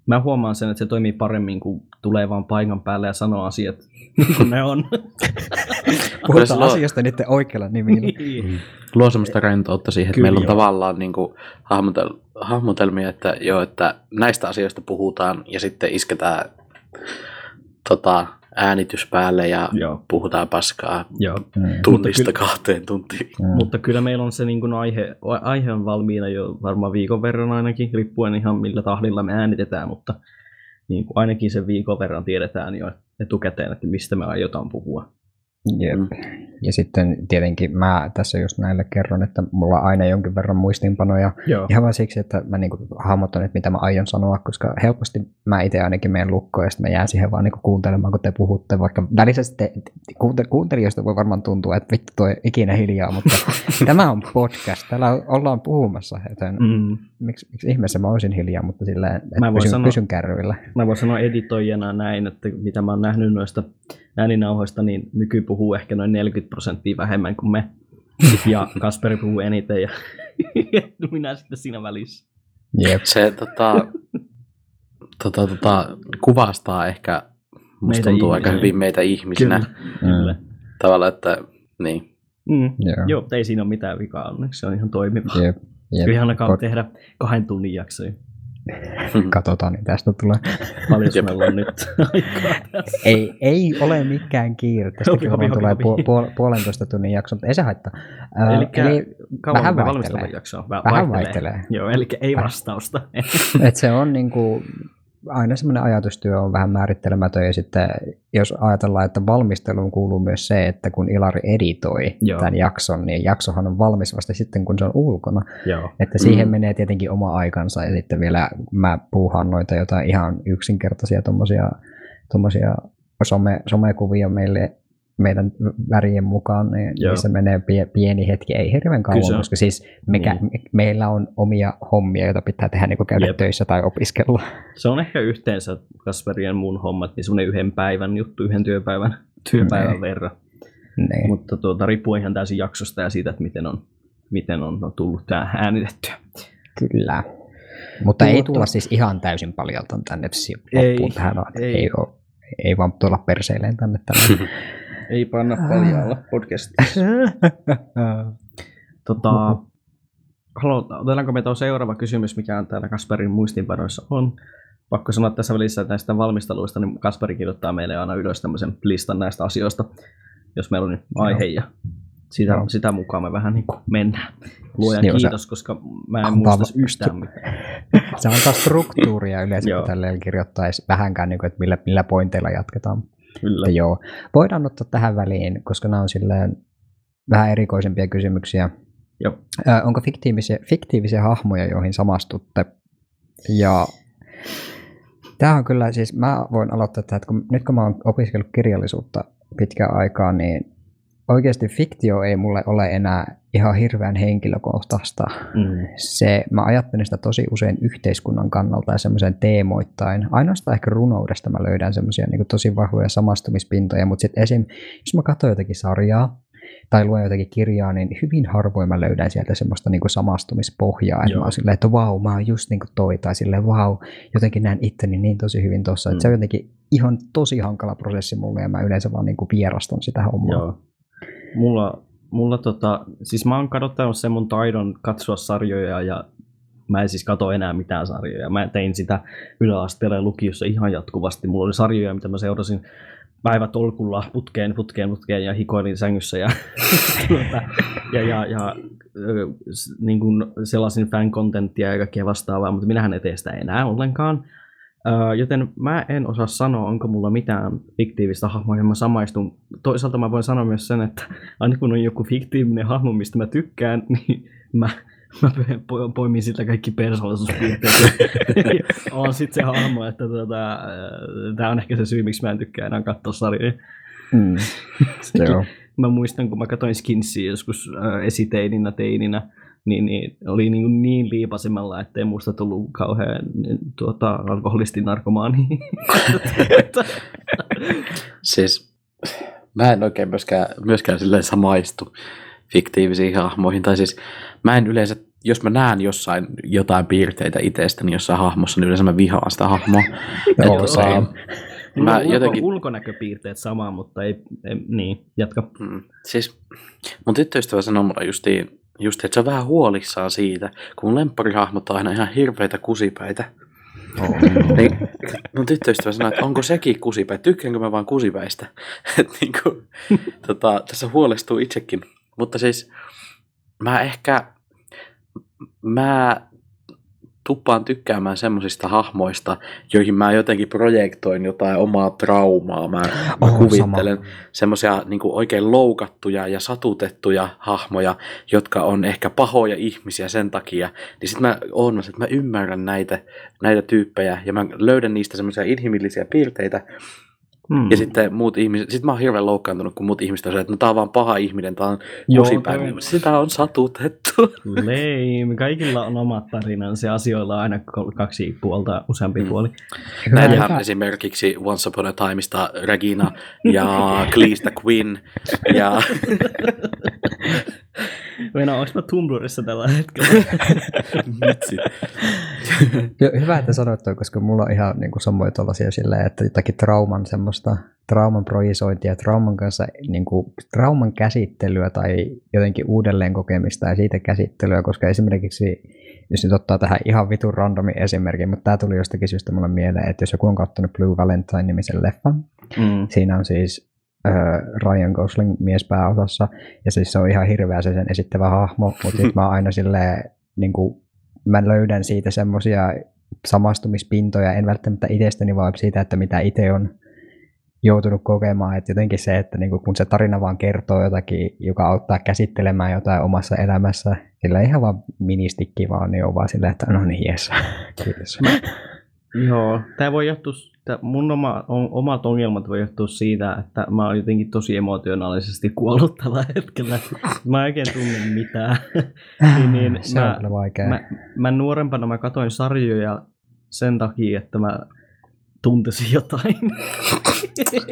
Mä huomaan sen, että se toimii paremmin, kun tulee vaan paikan päälle ja sanoo asiat, <laughs> niin kuin ne on. <laughs> Puhutaan luo- asioista niiden oikealla nimillä. <laughs> Niin. Luo semmoista rentoutta siihen, että Kyllä meillä on joo. tavallaan niin kuin hahmotel, hahmotelmia, että joo, että näistä asioista puhutaan ja sitten isketään tota, äänitys päälle ja Joo, puhutaan paskaa joo. Mm. tunnista kyllä- kahteen tuntiin. Mm. Mutta kyllä meillä on se niin kuin aihe, aihe on valmiina jo varmaan viikon verran ainakin, riippuen ihan millä tahdilla me äänitetään, mutta niin kuin ainakin sen viikon verran tiedetään jo etukäteen, että mistä me aiotaan puhua. Jep. Mm. Ja sitten tietenkin mä tässä just näille kerron, että mulla on aina jonkin verran muistiinpanoja. Joo. Ihan vain siksi, että mä niinku hahmotan, että mitä mä aion sanoa, koska helposti mä itse ainakin menen lukkoon ja sitten mä jään siihen vaan niinku kuuntelemaan, kun te puhutte. Vaikka te, kuunte, kuuntelijoista voi varmaan tuntua, että vittu toi ikinä hiljaa, mutta <laughs> tämä on podcast. Täällä ollaan puhumassa, joten Mm. miksi, miksi ihmeessä mä olisin hiljaa, mutta silleen, että Mä voin pysyn, sanoa- pysyn kärryillä. Mä voin sanoa editoijana näin, että mitä mä oon nähnyt noista ääninauhoista, niin Myky puhuu ehkä noin 40 prosenttia vähemmän kuin me. <laughs> Ja Kasperi puhuu eniten ja <laughs> minä sitten siinä välissä. Jep. Se tota, tota, tota, kuvastaa ehkä, musta Meitä tuntuu aika ihmisiä. hyvin meitä ihmisinä. Kyllä. Tavallaan, että niin. Mm. Joo. Joo, ei siinä ole mitään vikaa onneksi, se on ihan toimiva. Jep. Jep. Ihan alkaa Ko- tehdä kahden tunnin jaksoja. Katsotaan, niin tästä tulee. Paljon meillä on nyt. <laughs> Ei, ei ole mikään kiire. Tästä Opi, kyllä opi, tulee opi, puol- puol- puolentoista tunnin jakso, mutta ei se haittaa. Elikkä eli Kauan Vähän vaihtelee. jaksoa? Vähän vaihtelee. Joo, eli ei vastausta. <laughs> Et se on niinku, aina semmoinen ajatustyö on vähän määrittelemätön ja sitten jos ajatellaan, että valmisteluun kuuluu myös se, että kun Ilari editoi Joo. tämän jakson, niin jaksohan on valmis vasta sitten, kun se on ulkona. Joo. Että siihen Mm. menee tietenkin oma aikansa ja sitten vielä mä puuhaan noita jotain ihan yksinkertaisia tommosia some, somekuvia meille meidän värien mukaan, niin Joo. niissä menee pie, pieni hetki, ei hirveän kauan, Kyllä se koska siis mekä, Niin. me, meillä on omia hommia, joita pitää tehdä niin kuin käydä Jep. töissä tai opiskella. <laughs> Se on ehkä yhteensä Kasperien mun hommat, niin semmoinen yhden päivän juttu, yhden työpäivän, <laughs> työpäivän Niin. verran. Niin. Mutta tuota, riippuu ihan täysin jaksosta ja siitä, että miten on, miten on tullut tämä äänitettyä. Kyllä. Mutta ei Mutta- tulla siis ihan täysin paljolta tänne si- Ei, loppuun tähän. Ei, ei. ole, ei vaan tulla perseileen tänne. tänne. <laughs> Ei panna paljaalla podcastissa. <laughs> Tota, otetaanko me tuo seuraava kysymys, mikä on täällä Kasperin muistinpanoissa on? Pakko sanoa tässä välissä että näistä valmisteluista, niin Kasperi kirjoittaa meille aina ylös tämmöisen listan näistä asioista, jos meillä on aihe ja sitä, Joo. sitä mukaan me vähän niin kuin mennään. Luojan Joo, se kiitos, koska mä en antaa muista yhtään <laughs> mitään. Se antaa struktuuria yleensä, kun tälleen kirjoittaa edes vähänkään, niin kuin, että millä, millä pointeilla jatketaan. Kyllä. Mutta joo, voidaan ottaa tähän väliin, koska nämä on silleen vähän erikoisempia kysymyksiä. Joo. Ö, onko fiktiivisiä, fiktiivisiä hahmoja, joihin samastutte? Ja tämä on kyllä, siis mä voin aloittaa tätä, että kun, nyt kun mä oon opiskellut kirjallisuutta pitkään aikaa, niin oikeasti fiktio ei mulle ole enää ihan hirveän henkilökohtaista. Mm. Se, mä ajattelen sitä tosi usein yhteiskunnan kannalta ja semmoisen teemoittain. Ainoastaan ehkä runoudesta mä löydän semmoisia niin tosi vahvoja samastumispintoja, mutta sitten esim. jos mä katson jotakin sarjaa tai luen jotakin kirjaa, niin hyvin harvoin mä löydän sieltä semmoista niin samastumispohjaa. Että Joo. mä oon silleen, että vau, mä oon just niin kuin toi, tai silleen vau, jotenkin näen itteni niin tosi hyvin tossa. Mm. Mm. Se on jotenkin ihan tosi hankala prosessi mulle ja mä yleensä vaan niin kuin vierastan sitä hommaa. Joo. Mulla, mulla tota, siis mä oon kadottanut sen mun taidon katsoa sarjoja ja mä en siis katso enää mitään sarjoja. Mä tein sitä yläasteella ja lukiossa ihan jatkuvasti. Mulla oli sarjoja, mitä mä seurasin päivätolkulla putkeen, putkeen, putkeen ja hikoilin sängyssä ja, <laughs> tuota, ja, ja, ja s- niin kuin sellaisin fan-contenttia ja kaikkea vastaavaa, mutta minähän en tee sitä enää ollenkaan. Joten mä en osaa sanoa, onko mulla mitään fiktiivistä hahmoa, johon mä samaistun. Toisaalta mä voin sanoa myös sen, että aina kun on joku fiktiivinen hahmo, mistä mä tykkään, <laughs> niin mä, mä po- poimin siltä kaikki persoonallisuuspiirteet. <laughs> on sitten se hahmo, että tota, tämä on ehkä se syy, miksi mä en tykkää enää katsoa sarjoja. Mm. <laughs> Joo. Mä muistan, kun mä katsoin Skinsia joskus äh, esiteininä, teininä, niin, niin oli niin, kuin niin liipasimella, ettei musta tullut kauhean niin, tuota, alkoholisti narkomaani. <laughs> Siis mä en oikein myöskään, myöskään silleen samaistu fiktiivisiin hahmoihin. Tai siis mä en yleensä, jos mä näen jossain jotain piirteitä itsestäni jossain hahmossa, niin yleensä mä vihaan sitä hahmoa. <laughs> Joo, Että same. tota, Mulla Mä ulko, jotenkin- ulkonäköpiirteet sama, mutta ei, ei niin, jatka. Mm. Siis mun tyttöystävä sanoi mulle justiin, just, että se on vähän huolissaan siitä, kun mun lempparihahmot on aina ihan hirveitä kusipäitä. Oh. <laughs> Niin, mun tyttöystävä sanoi, että onko sekin kusipäitä, tykkäänkö mä vaan kusipäistä. <laughs> Et niin kuin, tota, tässä huolestuu itsekin. Mutta siis mä ehkä, mä tuppaan tykkäämään semmosista hahmoista, joihin mä jotenkin projektoin jotain omaa traumaa. Mä, mä Oh, kuvittelen semmoisia niin oikein loukattuja ja satutettuja hahmoja, jotka on ehkä pahoja ihmisiä sen takia, niin sitten mä oon, että mä ymmärrän näitä, näitä tyyppejä ja mä löydän niistä semmoisia inhimillisiä piirteitä. Hmm. Ja sitten muut ihmiset, sit mä oon hirveän loukkaantunut, kun muut ihmiset on se, että no tää on vaan paha ihminen, tää on toi- Sitä on satutettu. <laughs> Lame. Kaikilla on omat tarinansa ja asioilla on aina kaksi puolta, useampi Mm. puoli. Hyvä. esimerkiksi Once Upon a Timeista Regina ja <laughs> Cleesta Quinn ja <laughs> <laughs> Meina, onko mä Tumblrissa tällä hetkellä? <laughs> Vitsi. <laughs> Hyvä, että sanoit toi, koska mulla on ihan niin kuin samoja tuollaisia silleen, että jotakin trauman semmoista, trauman projisointia, trauman kanssa, niin kuin, trauman käsittelyä tai jotenkin uudelleen kokemista ja siitä käsittelyä, koska esimerkiksi, jos nyt ottaa tähän ihan vitun randomin esimerkin, mutta tämä tuli jostakin syystä mulle mieleen, että jos joku on katsonut Blue Valentine-nimisen leffan, mm. Siinä on siis Ryan Gosling mies pääosassa, ja siis se on ihan hirveä se sen esittävä hahmo, mutta <laughs> sitten mä aina silleen, niin kuin, mä löydän siitä semmosia samastumispintoja, en välttämättä itsestäni, vaan siitä, että mitä itse on joutunut kokemaan, että jotenkin se, että niin kun se tarina vaan kertoo jotakin, joka auttaa käsittelemään jotain omassa elämässä, sillä ihan vaan ministikki vaan, niin on vaan silleen, että no niin, jes, <laughs> kiitos. Joo, tämä voi johtua, tää mun oma, on, omat ongelmat voi johtua siitä, että mä oon jotenkin tosi emotionaalisesti kuollut tällä hetkellä. Mä en oikein tunne mitään. <laughs> niin, niin, se mä, on kyllä vaikea. mä, mä nuorempana mä katoin sarjoja sen takia, että mä tuntisin jotain.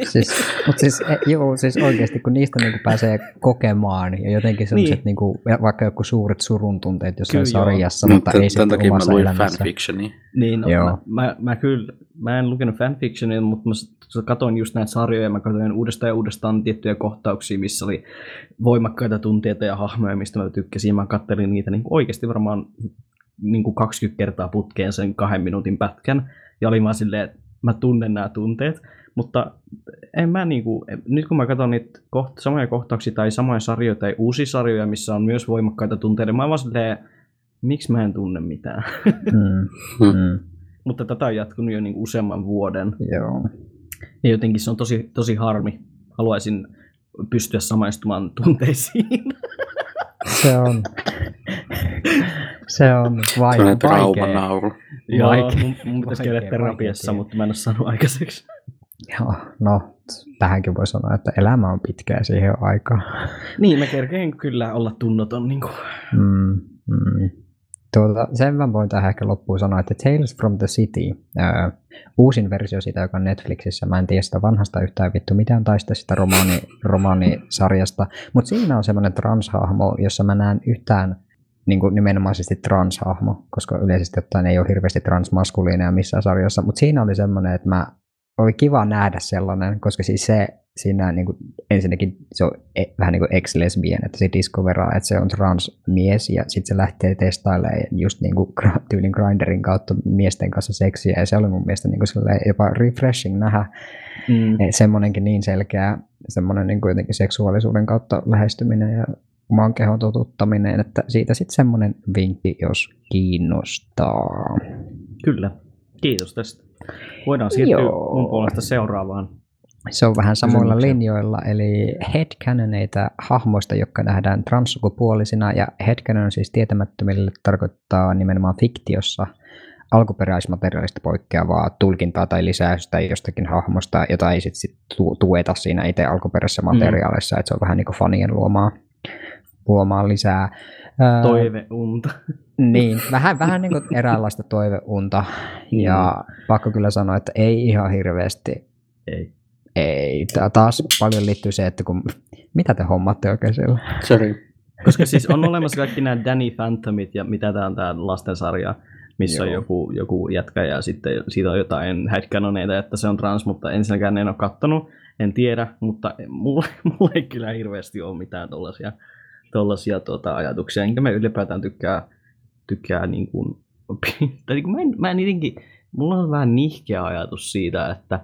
siis, mutta siis, e, joo, siis oikeasti, kun niistä niinku pääsee kokemaan ja jotenkin sellaiset Niin. niinku, vaikka joku suuret surun tunteet jossain Kyllä joo. sarjassa, mutta ei tämän sitten takia mä luin elämässä. fanfictionia. Niin, no, Joo. mä, mä, mä, kyllä, mä en lukenut fanfictionia, mutta mä katoin just näitä sarjoja, mä katsoin uudestaan ja uudestaan tiettyjä kohtauksia, missä oli voimakkaita tunteita ja hahmoja, mistä mä tykkäsin. Mä kattelin niitä niin oikeasti varmaan niin kuin 20 kertaa putkeen sen kahden minuutin pätkän, ja olin vaan silleen, että mä tunnen nämä tunteet, mutta en mä niinku, nyt kun mä katson niitä koht, samoja kohtauksia tai samoja sarjoja tai uusia sarjoja, missä on myös voimakkaita tunteita, mä vaan silleen, miksi mä en tunne mitään. Mm, mm, <laughs> Mutta tätä on jatkunut jo niin useamman vuoden. joo. Ja jotenkin se on tosi, tosi harmi. Haluaisin pystyä samaistumaan tunteisiin. <laughs> Se on, se on vai, Sellainen vaikea. traumanauru. Joo, Vaikea- mun, mun pitäisi käydä terapiassa, vaikea mutta mä en ole saanut aikaiseksi. Joo, no, tähänkin voi sanoa, että elämä on pitkä ja siihen on aikaa. Niin, mä kerkeen kyllä olla tunnoton. Niin kuin. Mm, mm. Tuota, sen mä voin tähän ehkä loppuun sanoa, että Tales from the City, ää, uusin versio siitä, joka on Netflixissä, mä en tiedä sitä vanhasta yhtään vittu mitään taista sitä romaani, romaanisarjasta, mutta siinä on semmoinen transhahmo, jossa mä näen yhtään niin kuin nimenomaisesti transhahmo, koska yleisesti ottaen ei ole hirveästi transmaskuliineja missään sarjassa, mutta siinä oli semmoinen, että mä oli kiva nähdä sellainen, koska siis se siinä niin kuin, ensinnäkin se on e, vähän niin kuin ex-lesbian, että se discoveraa, että se on transmies ja sitten se lähtee testailemaan just niin kuin tyylin grinderin kautta miesten kanssa seksiä ja se oli mun mielestä niin kuin jopa refreshing nähdä Mm. semmoinenkin niin selkeä semmoinen niin kuin jotenkin seksuaalisuuden kautta lähestyminen ja oman kehon totuttaminen, että siitä sitten semmoinen vinkki, jos kiinnostaa. Kyllä. Kiitos tästä. Voidaan siirtyä Joo. mun puolesta seuraavaan. Se on vähän samoilla linjoilla, eli headcanoneita hahmoista, jotka nähdään transsukupuolisina, ja headcanon siis tietämättömille tarkoittaa nimenomaan fiktiossa alkuperäismateriaalista poikkeavaa tulkintaa tai lisäystä jostakin hahmosta, jota ei sitten sit tu- tueta siinä itse alkuperäisessä materiaalissa, että se on vähän niin kuin fanien luomaa, luomaa lisää. Ää, Toiveunta. niin, vähän, vähän niin kuin eräänlaista toiveunta, ja pakko kyllä sanoa, että ei ihan hirveästi Ei. Ei, tää taas paljon liittyy se, että kun, mitä te hommaatte oikein siellä? Sorry. Koska siis on olemassa kaikki nämä Danny Phantomit ja mitä tämä on tämä lastensarja, missä on Joo. joku, joku jätkä ja sitten siitä on jotain headcanoneita, että se on trans, mutta ensinnäkään en ole kattonut, en tiedä, mutta mulla, <laughs> mulla ei kyllä hirveästi ole mitään tollaisia, tollaisia tuota, ajatuksia, enkä mä ylipäätään tykkää, tykkää niin kuin, <laughs> tai niin kuin mä, en, mä en jotenkin, mulla on vähän nihkeä ajatus siitä, että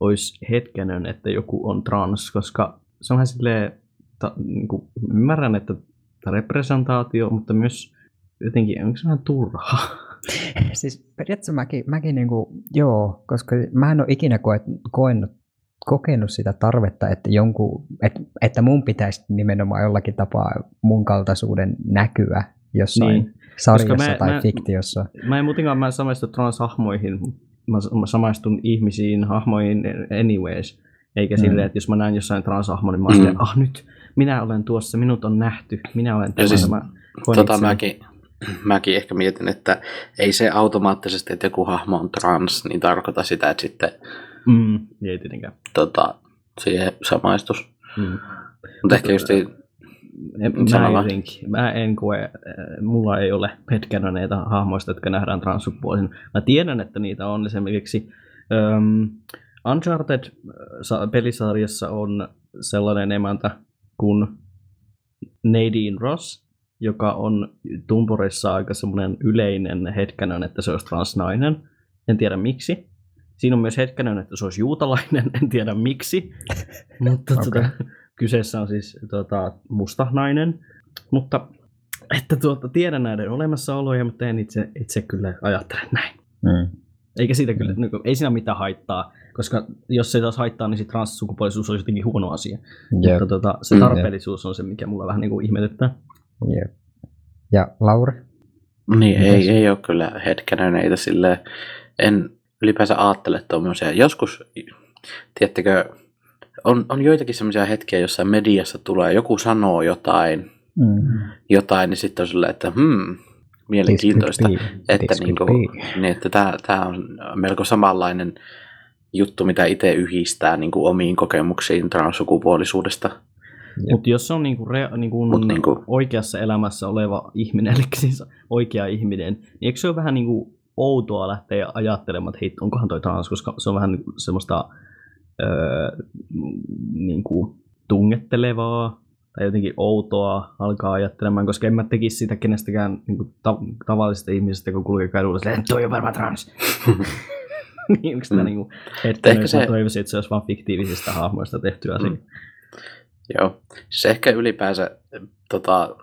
olisi hetkenen, että joku on trans, koska se on vähän silleen, ta, niin kuin, ymmärrän, että representaatio, mutta myös jotenkin, onko se vähän turhaa? <laughs> Siis periaatteessa mäkin, mäkin niinku, joo, koska mä en ole ikinä koet, koenut, kokenut sitä tarvetta, että, jonkun, että, että mun pitäisi nimenomaan jollakin tapaa mun kaltaisuuden näkyä jossain Niin. niin. sarjassa mä- tai mä- fiktiossa. Mä en muutenkaan mä en samaistu transhahmoihin, mä, samaistun ihmisiin, hahmoihin anyways. Eikä Mm. silleen, että jos mä näen jossain transhahmon, niin mä Mm. ah nyt, minä olen tuossa, minut on nähty, minä olen tämä, siis tämä Tota mäkin, mäkin ehkä mietin, että ei se automaattisesti, että joku hahmo on trans, niin tarkoita sitä, että sitten Mm, ei tietenkään. tota, siihen samaistus. Mm. Mutta ehkä just Sano mä, en koe, äh, mulla ei ole headcanoneita hahmoista, jotka nähdään transsukupuolisen. Mä tiedän, että niitä on esimerkiksi um, Uncharted-pelisarjassa on sellainen emäntä kuin Nadine Ross, joka on Tumporissa aika semmoinen yleinen headcanon, että se olisi transnainen. En tiedä miksi. Siinä on myös headcanon, että se olisi juutalainen, <laughs> en tiedä miksi. Mutta okay. tota, kyseessä on siis tota, musta nainen. Mutta että tuota, tiedän näiden olemassaoloja, mutta en itse, itse kyllä ajattele näin. Mm. Eikä siitä kyllä, niin kuin, ei siinä mitään haittaa, koska jos se ei taas haittaa, niin sitten transsukupuolisuus olisi jotenkin huono asia. Jep. Mutta tota, se Mm. tarpeellisuus on se, mikä mulla vähän niin kuin ihmetyttää. Jep. Ja Lauri? Niin, Mites? ei, ei ole kyllä hetkenöneitä silleen. En ylipäänsä ajattele tuommoisia. Joskus, tiedättekö, on, on joitakin semmoisia hetkiä, jossa mediassa tulee, joku sanoo jotain, Mm. jotain, niin sitten on silleen, että hmm, mielenkiintoista. Että, could be. niin, että tämä, tämä on melko samanlainen juttu, mitä itse yhdistää niin kuin omiin kokemuksiin transsukupuolisuudesta. Mutta jos se on niinku rea, niinku Mut niinku- oikeassa elämässä oleva ihminen, <laughs> eli siis oikea ihminen, niin eikö se ole vähän niinku outoa lähteä ajattelemaan, että hei, onkohan toi trans, koska se on vähän niinku semmoista öö, niinku tungettelevaa tai jotenkin outoa alkaa ajattelemaan, koska en mä tekisi sitä kenestäkään niinku ta- tavallisesta ihmisestä, kun kulkee kadulla, silleen, toi on varmaan trans. <laughs> niin onko sitä Mm. niinku Ehkä hetken, se- se... toivoisin, että se olisi vain fiktiivisistä hahmoista tehty asia. Mm. Joo, siis ehkä ylipäänsä tota,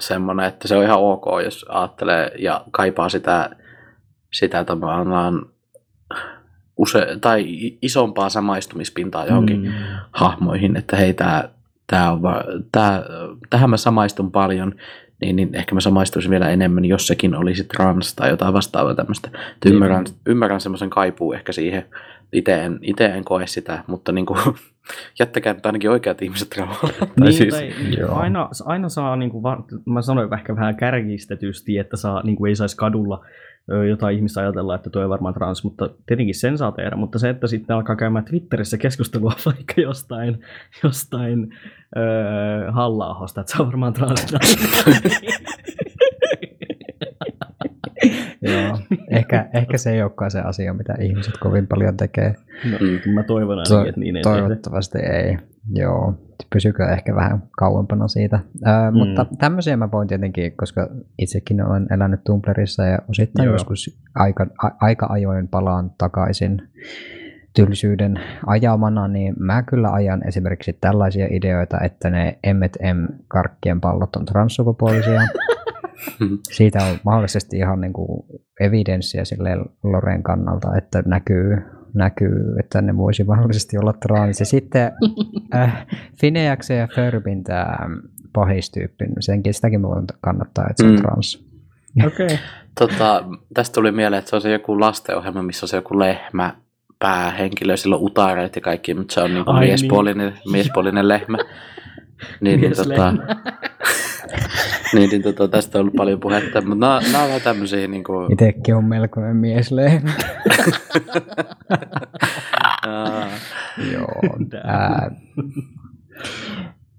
semmoinen, että se on ihan ok, jos ajattelee ja kaipaa sitä, sitä tavallaan use, tai isompaa samaistumispintaa johonkin mm. Hahmoihin, että hei, tää, tää on va, tää, tähän mä samaistun paljon, niin, niin ehkä mä samaistuisin vielä enemmän, jos sekin olisi trans tai jotain vastaavaa tämmöistä. Että Ymmärrän, ymmärrän semmoisen kaipuu ehkä siihen. Itse en, ite en koe sitä, mutta niin kuin, <laughs> jättäkää nyt ainakin oikeat ihmiset rauhaan. Tai Niin, siis, tai joo. aina, aina saa, niin kuin, mä sanoin ehkä vähän kärjistetysti, että saa, niin kuin ei saisi kadulla jotain ihmistä ajatella, että tuo on varmaan trans, mutta tietenkin sen saa tehdä, mutta se, että sitten alkaa käymään Twitterissä keskustelua <laughs> vaikka jostain, jostain öö, halla että se on varmaan trans. <laughs> Joo. Ehkä, ehkä se ei olekaan se asia, mitä ihmiset kovin paljon tekee. no, mä toivon To- ainakin, että niin ei tehdä. Toivottavasti ei. Joo, pysykö ehkä vähän kauempana siitä. Öö, Mm. Mutta tämmöisiä mä voin tietenkin, koska itsekin olen elänyt Tumblrissa ja osittain Joo. joskus aika, a, aika ajoin palaan takaisin tylsyyden ajamana, niin mä kyllä ajan esimerkiksi tällaisia ideoita, että ne M&M-karkkien pallot on transsukupuolisia. <laughs> Siitä on mahdollisesti ihan niin kuin evidenssiä silleen Loren kannalta, että näkyy, näkyy, että ne voisi mahdollisesti olla trans. Ja sitten <laughs> äh, Fineaksen ja Förbin tämä pahistyyppi, senkin sitäkin voin kannattaa, että se on Mm. trans. Okei. Okay. <laughs> tota, tästä tuli mieleen, että se on se joku lastenohjelma, missä on se joku lehmä päähenkilö, sillä on utareet ja kaikki, mutta se on niinku Ai miespuolinen, miespuolinen lehmä. <laughs> Niin, niin, tota. <laughs> niin, niin tota, tästä on ollut paljon puhetta, mutta nämä, nämä on vähän tämmöisiä niin kuin, Itekin on melkoinen mieslehmä. <laughs> ää, Joo. Tää.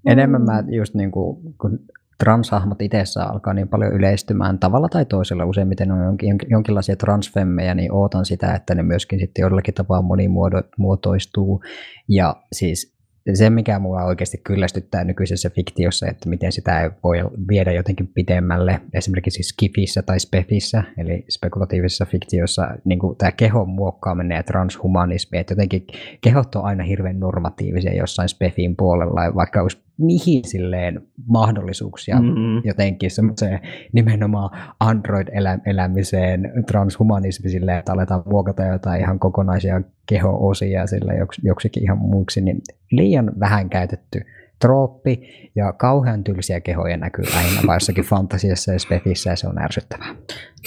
Enemmän mä just niin kuin, kun transhahmot itsessään alkaa niin paljon yleistymään tavalla tai toisella, useimmiten on jonkin, jonkin- jonkinlaisia transfemmejä, niin ootan sitä, että ne myöskin sitten jollakin tapaa monimuotoistuu. Ja siis se, mikä mua oikeasti kyllästyttää nykyisessä fiktiossa, että miten sitä ei voi viedä jotenkin pidemmälle, esimerkiksi Skifissä tai Spefissä, eli spekulatiivisessa fiktiossa, niin kuin tämä kehon muokkaaminen ja transhumanismi, että jotenkin kehot on aina hirveän normatiivisia jossain Spefin puolella, vaikka olisi mihin silleen mahdollisuuksia Mm-hmm. jotenkin semmoiseen nimenomaan android-elämiseen, transhumanismi silleen, että aletaan muokata jotain ihan kokonaisia keho-osia sille joks, joksikin ihan muuksi, niin liian vähän käytetty trooppi ja kauhean tylsiä kehoja näkyy <laughs> vaan jossakin fantasiassa ja spefissä ja se on ärsyttävää.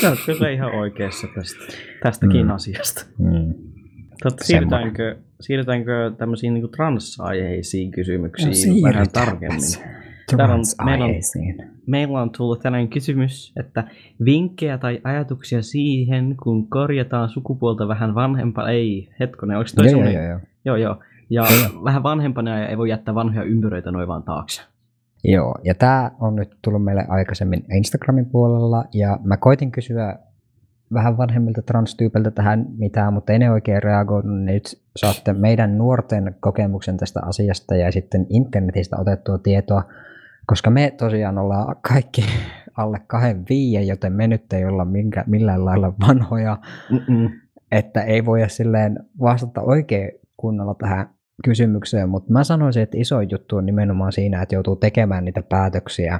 Sä oot kyllä ihan oikeassa tästä, tästäkin Mm. asiasta. Mm. Totta, siirrytäänkö, siirrytäänkö tämmöisiin niin trans-aiheisiin kysymyksiin No, vähän tarkemmin? Täällä on- meillä on-. Meillä on tullut tällainen kysymys, että vinkkejä tai ajatuksia siihen, kun korjataan sukupuolta vähän vanhempana. Ei, hetkonen, onko toi Joo, joo, joo, joo. joo. Ja Joo, vähän vanhempana ja ei voi jättää vanhoja ympyröitä noin vaan taakse. Joo, ja tämä on nyt tullut meille aikaisemmin Instagramin puolella, ja mä koitin kysyä vähän vanhemmilta transtyypeiltä tähän mitään, mutta en oikein reagoinut. niin Nyt saatte meidän nuorten kokemuksen tästä asiasta ja sitten internetistä otettua tietoa, koska me tosiaan ollaan kaikki <laughs> alle kahden viien, joten me nyt ei olla minkä, millään lailla vanhoja, Mm-mm. että ei voida silleen vastata oikein kunnolla tähän kysymykseen, mutta mä sanoisin, että iso juttu on nimenomaan siinä, että joutuu tekemään niitä päätöksiä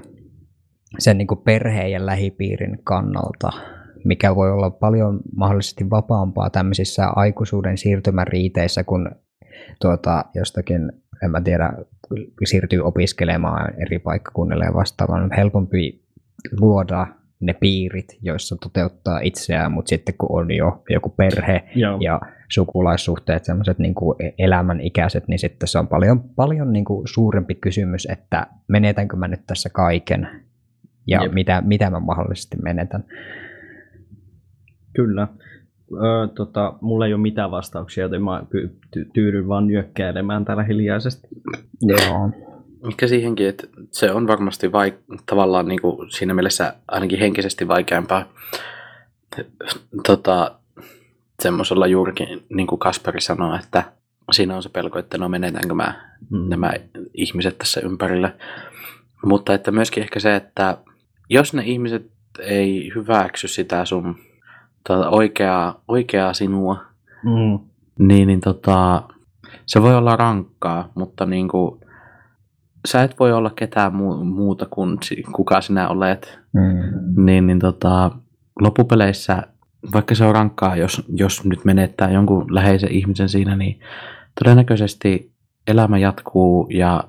sen niin kuin perheen ja lähipiirin kannalta. Mikä voi olla paljon mahdollisesti vapaampaa tämmöisissä aikuisuuden siirtymäriiteissä, kun tuota, jostakin, en mä tiedä, siirtyy opiskelemaan eri paikkakunnille ja vastaavaan, on helpompi luoda ne piirit, joissa toteuttaa itseään, mutta sitten kun on jo joku perhe Joo. ja sukulaissuhteet, semmoiset niin elämänikäiset, niin sitten se on paljon, paljon niin kuin suurempi kysymys, että menetänkö mä nyt tässä kaiken ja Jep. mitä, mitä mä mahdollisesti menetän. Kyllä. Öö, tota, mulla ei ole mitään vastauksia, joten mä ty- tyydyn vaan nyökkäilemään täällä hiljaisesti. Joo. Mikä siihenkin, että se on varmasti vaik- tavallaan niin kuin siinä mielessä ainakin henkisesti vaikeampaa tota, semmoisella juurikin, niin kuin Kasperi sanoi, että siinä on se pelko, että no menetänkö mä Mm. nämä ihmiset tässä ympärillä. Mutta että myöskin ehkä se, että jos ne ihmiset ei hyväksy sitä sun tota, oikeaa, oikeaa sinua, Mm. niin, niin tota, se voi olla rankkaa, mutta niin kuin, sä et voi olla ketään muu, muuta kuin si- kuka sinä olet. Mm. Niin, niin tota, loppupeleissä, vaikka se on rankkaa, jos, jos nyt menettää jonkun läheisen ihmisen siinä, niin todennäköisesti elämä jatkuu ja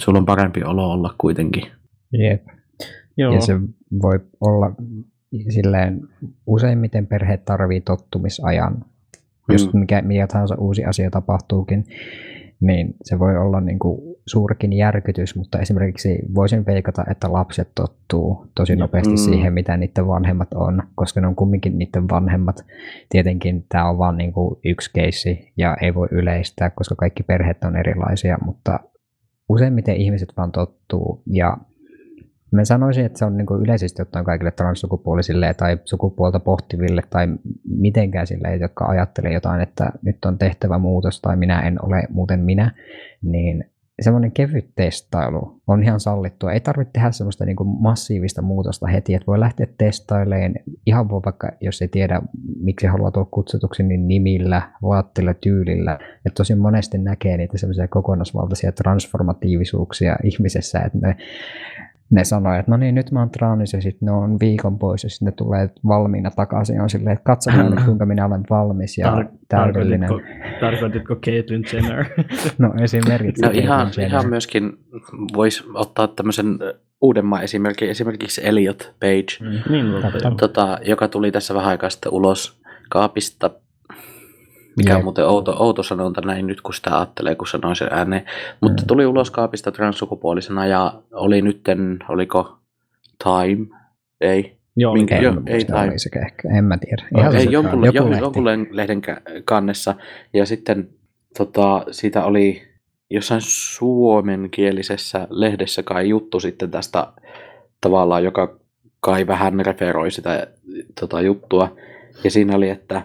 sulla on parempi olo olla kuitenkin. Jep. Joo. Ja se voi olla silleen, useimmiten perheet tarvii tottumisajan. Jos Mm. mikä, mikä tahansa uusi asia tapahtuukin, niin se voi olla niin kuin suurkin järkytys, mutta esimerkiksi voisin veikata, että lapset tottuu tosi nopeasti Mm. siihen, mitä niiden vanhemmat on, koska ne on kumminkin niiden vanhemmat. Tietenkin tämä on vain niin kuin yksi keissi ja ei voi yleistää, koska kaikki perheet on erilaisia, mutta useimmiten ihmiset vaan tottuu ja Mä sanoisin, että se on niin kuin yleisesti ottaen kaikille transsukupuolisille tai sukupuolta pohtiville tai mitenkään sille, jotka ajattelee jotain, että nyt on tehtävä muutos tai minä en ole muuten minä, niin semmoinen kevyt testailu on ihan sallittua. Ei tarvitse tehdä semmoista niin kuin massiivista muutosta heti, että voi lähteä testailemaan ihan voi vaikka, jos ei tiedä, miksi haluaa tulla kutsutuksi, niin nimillä, vaatteilla, tyylillä. Ja tosi monesti näkee niitä semmoisia kokonaisvaltaisia transformatiivisuuksia ihmisessä, että ne ne sanoi, että no niin, nyt mä oon traanis ja sitten ne on viikon pois ja sitten ne tulee valmiina takaisin. On silleen, että katsotaan nyt, kuinka minä olen valmis ja Tar- täydellinen. tarkoititko, tarkoititko Caitlyn Jenner? <laughs> No esimerkiksi. No Caitlyn ihan, Jenner. ihan myöskin voisi ottaa tämmöisen uudemman esimerkin, esimerkiksi Elliot Page, niin, Totta. joo. tota, joka tuli tässä vähän aikaa sitten ulos kaapista, mikä on Jep. muuten outo, outo sanonta näin nyt, kun sitä ajattelee, kun sanoi sen ääneen. Mutta Mm. tuli ulos kaapista transsukupuolisena ja oli nytten, oliko Time? Ei. Joo, Minkä- En muista, ei oli se ehkä, en mä tiedä. Ei, Ihan ei jonkun, joku lehti. jonkun le- lehden kannessa. Ja sitten tota, siitä oli jossain suomenkielisessä lehdessä kai juttu sitten tästä tavallaan, joka kai vähän referoi sitä tota, juttua. Ja siinä oli, että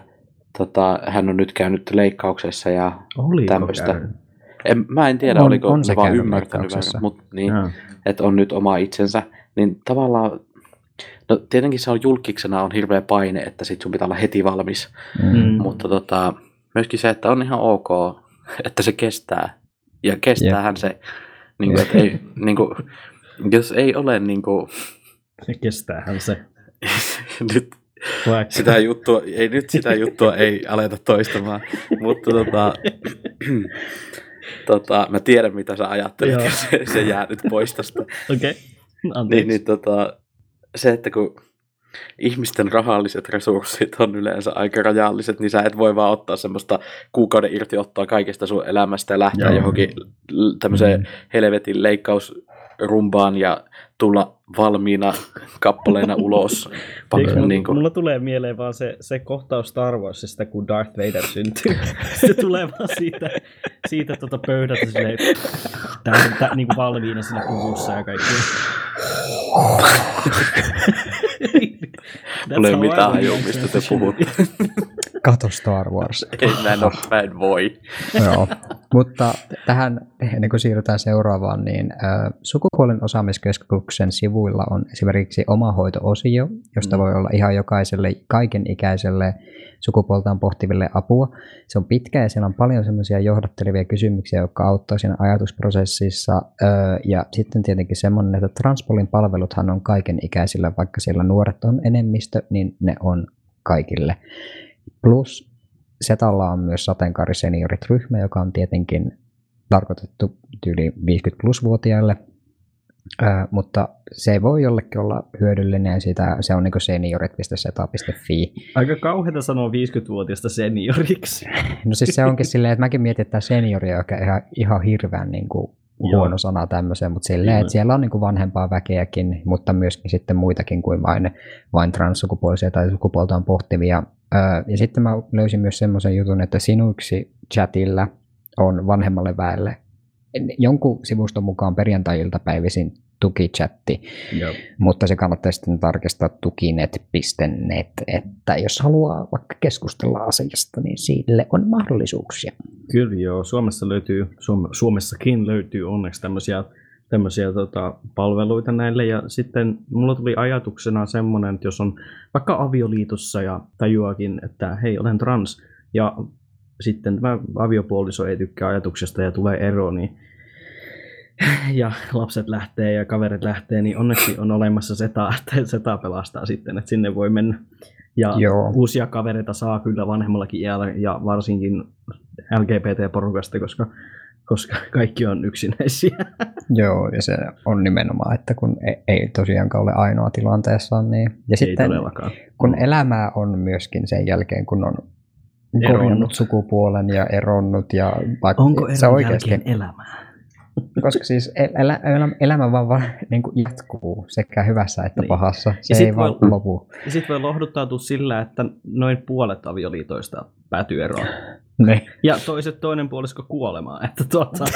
tota, hän on nyt käynyt leikkauksessa ja Oliko tämmöistä. käynyt? en, mä en tiedä, On- oliko on se vaan ymmärtänyt, mutta niin, että on nyt oma itsensä, niin tavallaan, no tietenkin se on julkiksena on hirveä paine, että sit sun pitää olla heti valmis, Mm. Mm. mutta tota, myöskin se, että on ihan ok, <laughs> että se kestää, ja kestäähän se, niin kuin, että ei, <laughs> niin kuin, jos ei ole niin kuin, kestäähän se. <laughs> nyt Vaikka. sitä juttua, ei nyt sitä juttua ei aleta toistamaan, mutta tota, tota, mä tiedän mitä sä ajattelet, Joo. ja se, se jää nyt pois tästä. Okei. Okay. Anteeksi. Niin, niin tota, se, että kun ihmisten rahalliset resurssit on yleensä aika rajalliset, niin sä et voi vaan ottaa semmoista kuukauden irtiottoa kaikesta sun elämästä ja lähteä Joo. johonkin tämmöiseen Mm. helvetin leikkausrumbaan ja tulla valmiina kappaleina ulos. <laughs> Pakko, mulla, niin kuin, mulla tulee mieleen vaan se, se kohtaus Star Warsista, kun Darth Vader syntyy. <laughs> se tulee vaan siitä, siitä tuota pöydältä silleen, tää, tää, niin kuin valmiina siinä kuvussa ja kaikki. <laughs> That's Mulla ei how mitään hajua, mistä te puhutte. Kato Star Wars. <laughs> Ei, mä en, ole, mä en voi. <laughs> Joo, mutta tähän ennen kuin siirrytään seuraavaan, niin äh, sukupuolen osaamiskeskuksen sivuilla on esimerkiksi oma hoito-osio, josta Mm. voi olla ihan jokaiselle kaiken ikäiselle sukupuoltaan pohtiville apua. Se on pitkä ja siellä on paljon semmoisia johdattelevia kysymyksiä, jotka auttaa siinä ajatusprosessissa. Ja sitten tietenkin semmoinen, että Transpolin palveluthan on kaiken ikäisillä, vaikka siellä nuoret on enemmistö, niin ne on kaikille. Plus Setalla on myös sateenkaariseniorit-ryhmä, joka on tietenkin tarkoitettu yli 50 plus-vuotiaille, Ää, mutta se voi jollekin olla hyödyllinen sitä, se on niin seniorit.seta.fi. Aika kauheita sanoa 50-vuotiaasta senioriksi. <laughs> No siis se onkin silleen, että mäkin mietin, että tämä seniori on ihan, ihan hirveän niin kuin Joo. huono sana tämmöiseen, mutta silleen, että siellä on niin kuin vanhempaa väkeäkin, mutta myöskin sitten muitakin kuin vain, vain transsukupuolisia tai sukupuoltaan pohtivia. Ja sitten mä löysin myös semmoisen jutun, että sinuiksi chatilla on vanhemmalle väelle jonkun sivuston mukaan perjantai-iltapäivisin tukichatti, Joo. mutta se kannattaa sitten tarkistaa tukinet.net, että jos haluaa vaikka keskustella asiasta, niin sille on mahdollisuuksia. Kyllä joo, Suomessa löytyy, Suom- Suomessakin löytyy onneksi tämmöisiä, tämmöisiä tota, palveluita näille. Ja sitten mulla tuli ajatuksena semmoinen, että jos on vaikka avioliitossa ja tajuakin, että hei, olen trans, ja sitten tämä aviopuoliso ei tykkää ajatuksesta ja tulee ero, niin <laughs> ja lapset lähtee ja kaverit lähtee, niin onneksi on olemassa seta, että seta pelastaa sitten, että sinne voi mennä. Ja Joo. uusia kavereita saa kyllä vanhemmallakin iällä ja varsinkin LGBT-porukasta, koska, koska kaikki on yksinäisiä. <laughs> Joo, ja se on nimenomaan, että kun ei, ei tosiaankaan ole ainoa tilanteessa, niin... Ja Ei sitten todellakaan. kun elämää on myöskin sen jälkeen, kun on korjannut sukupuolen ja eronnut ja vaikka Onko eron oikeasti, jälkeen elämää? Koska siis el- elä, elä, elämä vaan, vaan niin kuin jatkuu sekä hyvässä että Niin. pahassa. Se Ja ei vaan voi- lopu. Ja sitten voi lohduttautua sillä, että noin puolet avioliitoista päätyy eroon. Niin. Ja toiset toinen puolisko kuolemaan. Että tuota, <laughs>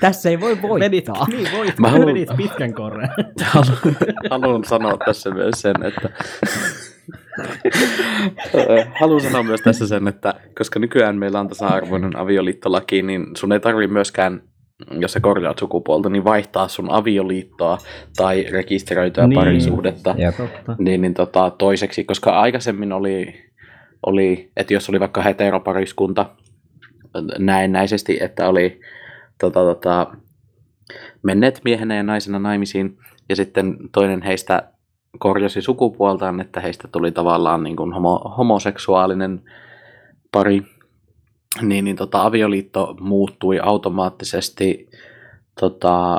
Tässä ei voi voittaa. niin, voit, Mä haluan- vedit pitkän korren. <laughs> Haluan, haluan sanoa tässä myös sen, että <laughs> haluan sanoa myös tässä sen, että koska nykyään meillä on tasa-arvoinen avioliittolaki, niin sun ei tarvi myöskään jos sä korjaat sukupuolta, niin vaihtaa sun avioliittoa tai rekisteröityä Niin. parisuhdetta Jep. Totta. niin, niin tota, toiseksi, koska aikaisemmin oli, oli, että jos oli vaikka heteropariskunta näennäisesti, että oli tota, tota, menneet miehenä ja naisena naimisiin, ja sitten toinen heistä korjasi sukupuoltaan, että heistä tuli tavallaan niin kuin homo, homoseksuaalinen pari, niin, niin tota, avioliitto muuttui automaattisesti tota,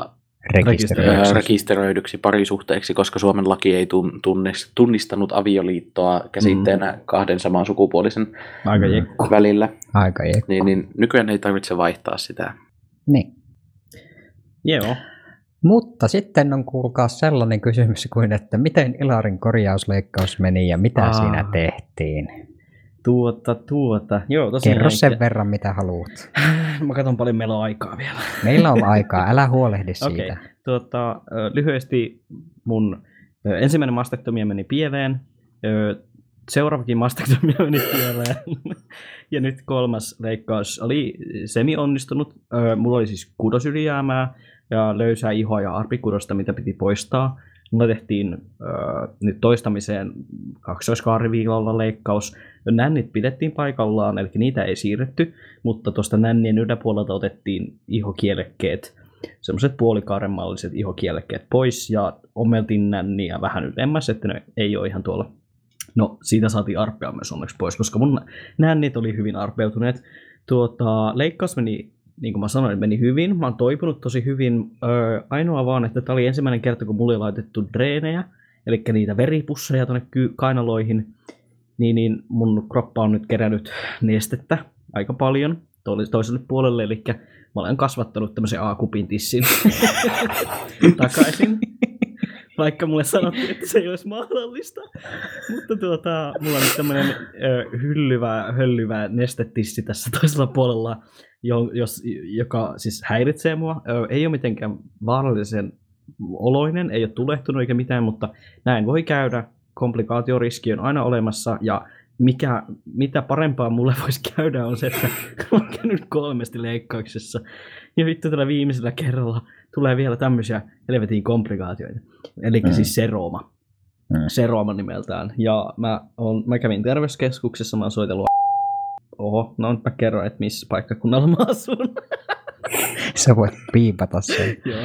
Rekisteröidyksi. ää, rekisteröidyksi parisuhteeksi, koska Suomen laki ei tun- tunnis- tunnistanut avioliittoa käsitteenä kahden saman sukupuolisen Aika jekku. välillä. Aika jekku. Niin, niin nykyään ei tarvitse vaihtaa sitä. Niin. Joo. Mutta sitten on kuulkaa sellainen kysymys kuin, että miten Ilarin korjausleikkaus meni ja mitä Aa. siinä tehtiin? Tuota, tuota. Joo, tosiaan. Kerro sen verran, mitä haluat. <laughs> Mä katson paljon meillä on aikaa vielä. Meillä on <laughs> aikaa, älä huolehdi siitä. Tuota, ö, lyhyesti mun ensimmäinen mastektomia meni pieleen. Seuraavakin mastektomia <laughs> meni pieleen. ja nyt kolmas leikkaus oli semi-onnistunut. Mulla oli siis kudosylijäämää ja löysää ihoa ja arpikudosta, mitä piti poistaa. Mulla tehtiin nyt toistamiseen kaksoiskaariviilalla leikkaus. Nännit pidettiin paikallaan, eli niitä ei siirretty, mutta tuosta nännien yläpuolelta otettiin ihokielekkeet semmoiset puolikaarenmalliset ihokielekkeet pois ja ommeltiin nänniä vähän ylemmäs, että ne ei ole ihan tuolla. No, siitä saatiin arpea myös onneksi pois, koska mun nännit oli hyvin arpeutuneet. Tuota, leikkaus meni, niin kuin mä sanoin, meni hyvin. Mä oon toipunut tosi hyvin. Öö, ainoa vaan, että tämä oli ensimmäinen kerta, kun mulle oli laitettu dreenejä, eli niitä veripusseja tuonne kainaloihin. Niin, niin mun kroppa on nyt kerännyt nestettä aika paljon toiselle- puolelle, eli mä olen kasvattanut tämmöisen A-kupin tissin <laughs> takaisin. Vaikka mulle sanottiin, että se ei olisi mahdollista. Mutta tuota, mulla on nyt tämmöinen hyllyvä, höllyvä nestetissi tässä toisella puolella, jo, jos, joka siis häiritsee mua. Ö, ei ole mitenkään vaarallisen oloinen, ei ole tulehtunut eikä mitään, mutta näin voi käydä. Komplikaatioriski on aina olemassa ja mikä, mitä parempaa mulle <laughs> voisi käydä on se, että mä oon käynyt kolmesti leikkauksessa. Ja vittu tällä viimeisellä kerralla tulee vielä tämmöisiä helvetin komplikaatioita. Eli Mm. siis serooma. Mm. Serooma nimeltään. Ja mä, on, mä kävin terveyskeskuksessa, mä oon soitellut Oho, no nyt mä kerron, että missä paikkakunnalla mä asun. <laughs> Sä voit piipata sen. <laughs> Joo.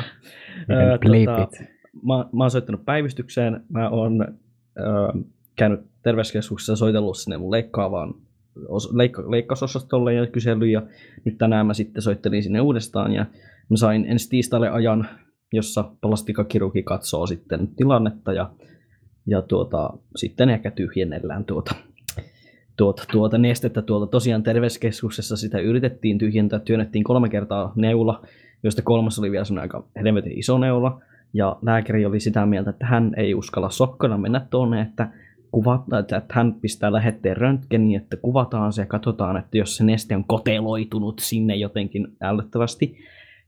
Ää, tota, mä, mä oon soittanut päivystykseen, mä oon ö, käynyt terveyskeskuksessa soitellut sinne mun leikkaavaan os, leikka, leikkausosastolle ja kysely ja nyt tänään mä sitten soittelin sinne uudestaan ja mä sain ensi tiistaille ajan, jossa plastikakirurgi katsoo sitten tilannetta ja, ja tuota, sitten ehkä tyhjennellään tuota, tuota, tuota nestettä tuolta. Tosiaan terveyskeskuksessa sitä yritettiin tyhjentää, työnnettiin kolme kertaa neula, joista kolmas oli vielä semmoinen aika helvetin iso neula. Ja lääkäri oli sitä mieltä, että hän ei uskalla sokkona mennä tuonne, että, kuvat, että hän pistää lähetteen röntgeniin, että kuvataan se ja katsotaan, että jos se neste on koteloitunut sinne jotenkin ällöttävästi.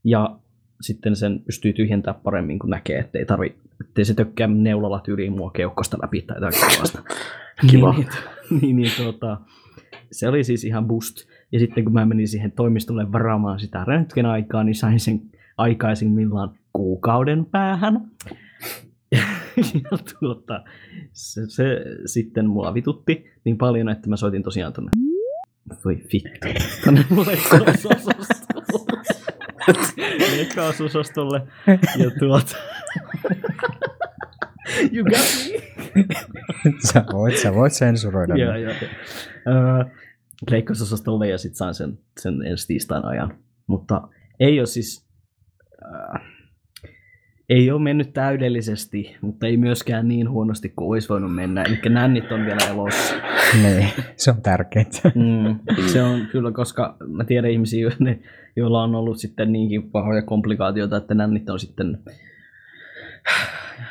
Ja sitten sen pystyy tyhjentämään paremmin, kun näkee, että ei tarvi, ettei se tökkää neulalla tyyliin mua keuhkosta läpi tai jotain sellaista. <laughs> Kiva. niin, niin, <laughs> niin, niin tuota, se oli siis ihan boost. Ja sitten kun mä menin siihen toimistolle varaamaan sitä röntgenaikaa, niin sain sen aikaisimmillaan kuukauden päähän. ja tuota, se, se, sitten mua vitutti niin paljon, että mä soitin tosiaan tonne voi vittu, tonne leikkausosastolle. Ja tuota... you got me. Sä voit, sä voit sensuroida. Joo, joo. Öö, leikkausosastolle ja sitten sain sen, sen ensi tiistain ajan. Mutta ei ole siis... Äh, ei ole mennyt täydellisesti, mutta ei myöskään niin huonosti kuin olisi voinut mennä. Eli nännit on vielä elossa. <laughs> Niin, se on tärkeää. Mm, se on kyllä, koska mä tiedän ihmisiä, joilla on ollut sitten niinkin pahoja komplikaatioita, että nännit on sitten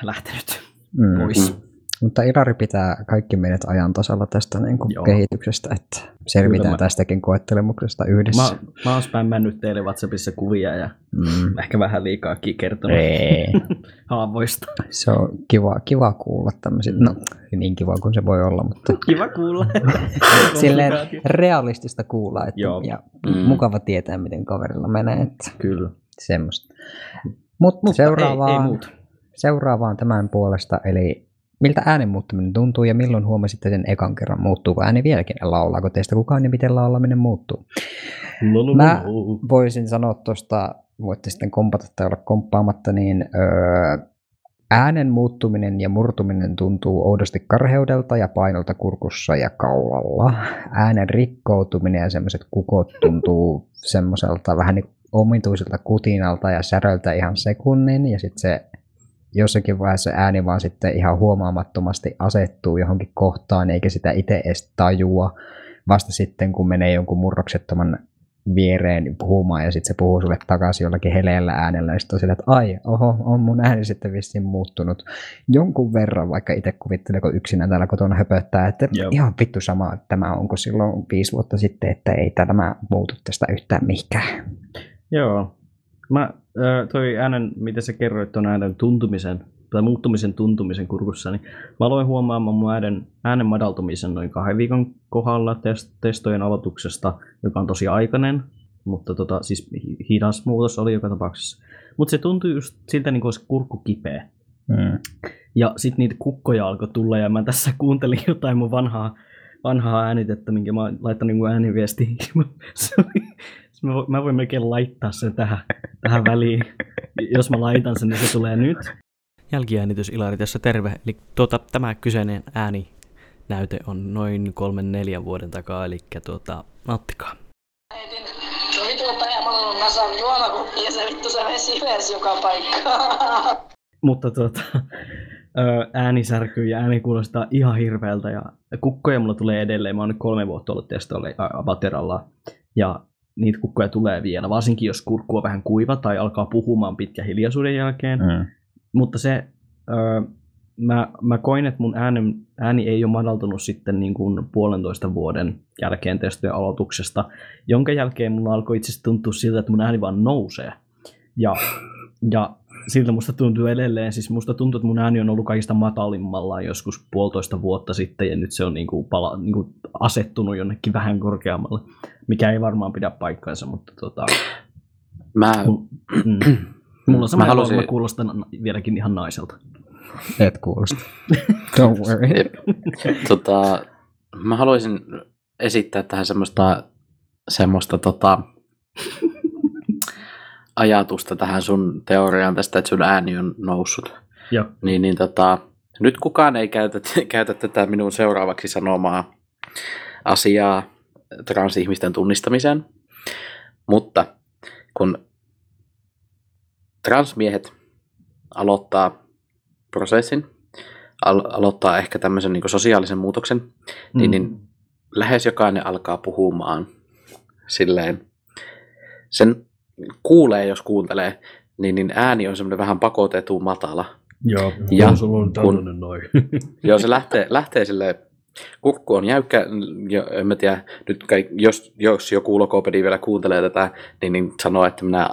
lähtenyt Mm. pois. Mutta Ilari pitää kaikki meidät ajan tasalla tästä niin kuin Joo. kehityksestä, että selvitään Kyllä mä- tästäkin koettelemuksesta yhdessä. Mä, mä oon spämmännyt teille WhatsAppissa kuvia ja Mm. ehkä vähän liikaakin kertonut Ei. <laughs> haavoista. Se on kiva, kiva kuulla tämmöisiä. No, niin kiva kuin se voi olla, mutta <laughs> Kiva kuulla. <laughs> silleen realistista kuulla että, Joo. ja Mm. mukava tietää, miten kaverilla menee. Että Kyllä. semmoista. Mutta Mutta seuraavaan, ei, ei muuta. seuraavaan tämän puolesta, eli miltä äänen muuttuminen tuntuu ja milloin huomasitte sen ekan kerran? Muuttuuko ääni vieläkin? Laulaako teistä kukaan ja miten laulaminen muuttuu? Lulu, Mä lulu. voisin sanoa tuosta, voitte sitten kompata tai olla komppaamatta, niin öö, äänen muuttuminen ja murtuminen tuntuu oudosti karheudelta ja painolta kurkussa ja kaulalla. Äänen rikkoutuminen ja semmoiset kukot tuntuu semmoiselta vähän niin omituiselta kutinalta ja säröltä ihan sekunnin ja sitten se jossakin vaiheessa ääni vaan sitten ihan huomaamattomasti asettuu johonkin kohtaan eikä sitä itse edes tajua vasta sitten kun menee jonkun murroksettoman viereen puhumaan ja sitten se puhuu sulle takaisin jollakin heleällä äänellä ja sitten on sillä, että ai, oho, on mun ääni sitten vissiin muuttunut jonkun verran, vaikka itse kuvittelee, kun yksinään täällä kotona höpöttää, että Joo. ihan vittu sama, että tämä onko silloin viisi vuotta sitten, että ei tämä muutu tästä yhtään mihinkään. Joo. Mä, toi äänen, mitä sä kerroit tuon äänen tuntumisen, tai muuttumisen tuntumisen kurkussa, niin mä aloin huomaamaan mun äänen, äänen madaltumisen noin kahden viikon kohdalla test, testojen aloituksesta, joka on tosi aikainen, mutta tota, siis hi- hidas muutos oli joka tapauksessa. Mutta se tuntui just siltä, niin kuin olisi kurkku kipeä. Mm. Ja sitten niitä kukkoja alkoi tulla ja mä tässä kuuntelin jotain mun vanhaa, vanhaa äänitettä, minkä mä oon laittanut niin ääniviestiin. <laughs> Se oli- mä, voin, mä voin melkein laittaa sen tähän, tähän väliin. Jos mä laitan sen, niin se tulee nyt. Jälkiäänitys Ilari tässä terve. Eli tuota, tämä kyseinen ääninäyte on noin kolmen neljän vuoden takaa, eli tuota, nauttikaa. Äitin, no vittu kun Päijämäellä on nasan juomakuppi ja se vittu se vesi vesi joka paikkaan. Mutta tuota, ääni särkyy ja ääni kuulostaa ihan hirveältä ja kukkoja mulla tulee edelleen. Mä oon nyt kolme vuotta ollut testoilla Avateralla ja niitä kukkoja tulee vielä, varsinkin jos kurkku on vähän kuiva tai alkaa puhumaan pitkän hiljaisuuden jälkeen. Mm. Mutta se, ö, mä, mä koin, että mun äänen, ääni ei ole madaltunut sitten niin kuin puolentoista vuoden jälkeen testojen aloituksesta, jonka jälkeen mulla alkoi itse asiassa tuntua siltä, että mun ääni vaan nousee. Ja, ja siltä musta tuntuu edelleen. Siis musta tuntuu, että mun ääni on ollut kaikista matalimmalla joskus puolitoista vuotta sitten ja nyt se on niinku pala, niinku asettunut jonnekin vähän korkeammalle, mikä ei varmaan pidä paikkaansa, mutta tota, Mä, <clears throat> mm, mulla on sama halusin- mä kuulostan vieläkin ihan naiselta. Et kuulosta. <laughs> Don't worry. tota, mä haluaisin esittää tähän semmoista, semmoista tota, ajatusta tähän sun teoriaan tästä, että sun ääni on noussut. Joo. Niin, niin tota, nyt kukaan ei käytä, <laughs> käytä tätä minun seuraavaksi sanomaa asiaa transihmisten tunnistamiseen, mutta kun transmiehet aloittaa prosessin, al- aloittaa ehkä tämmöisen niin sosiaalisen muutoksen, niin, niin lähes jokainen alkaa puhumaan silleen, sen kuulee, jos kuuntelee, niin, niin ääni on semmoinen vähän pakotettu matala. Joo, Ja sulla on kun- noin. <laughs> Joo, se lähtee, lähtee sille kurkku on jäykkä, ja en mä tiedä, nyt kaik, jos, jos joku logopedi vielä kuuntelee tätä, niin, niin sanoo, että minä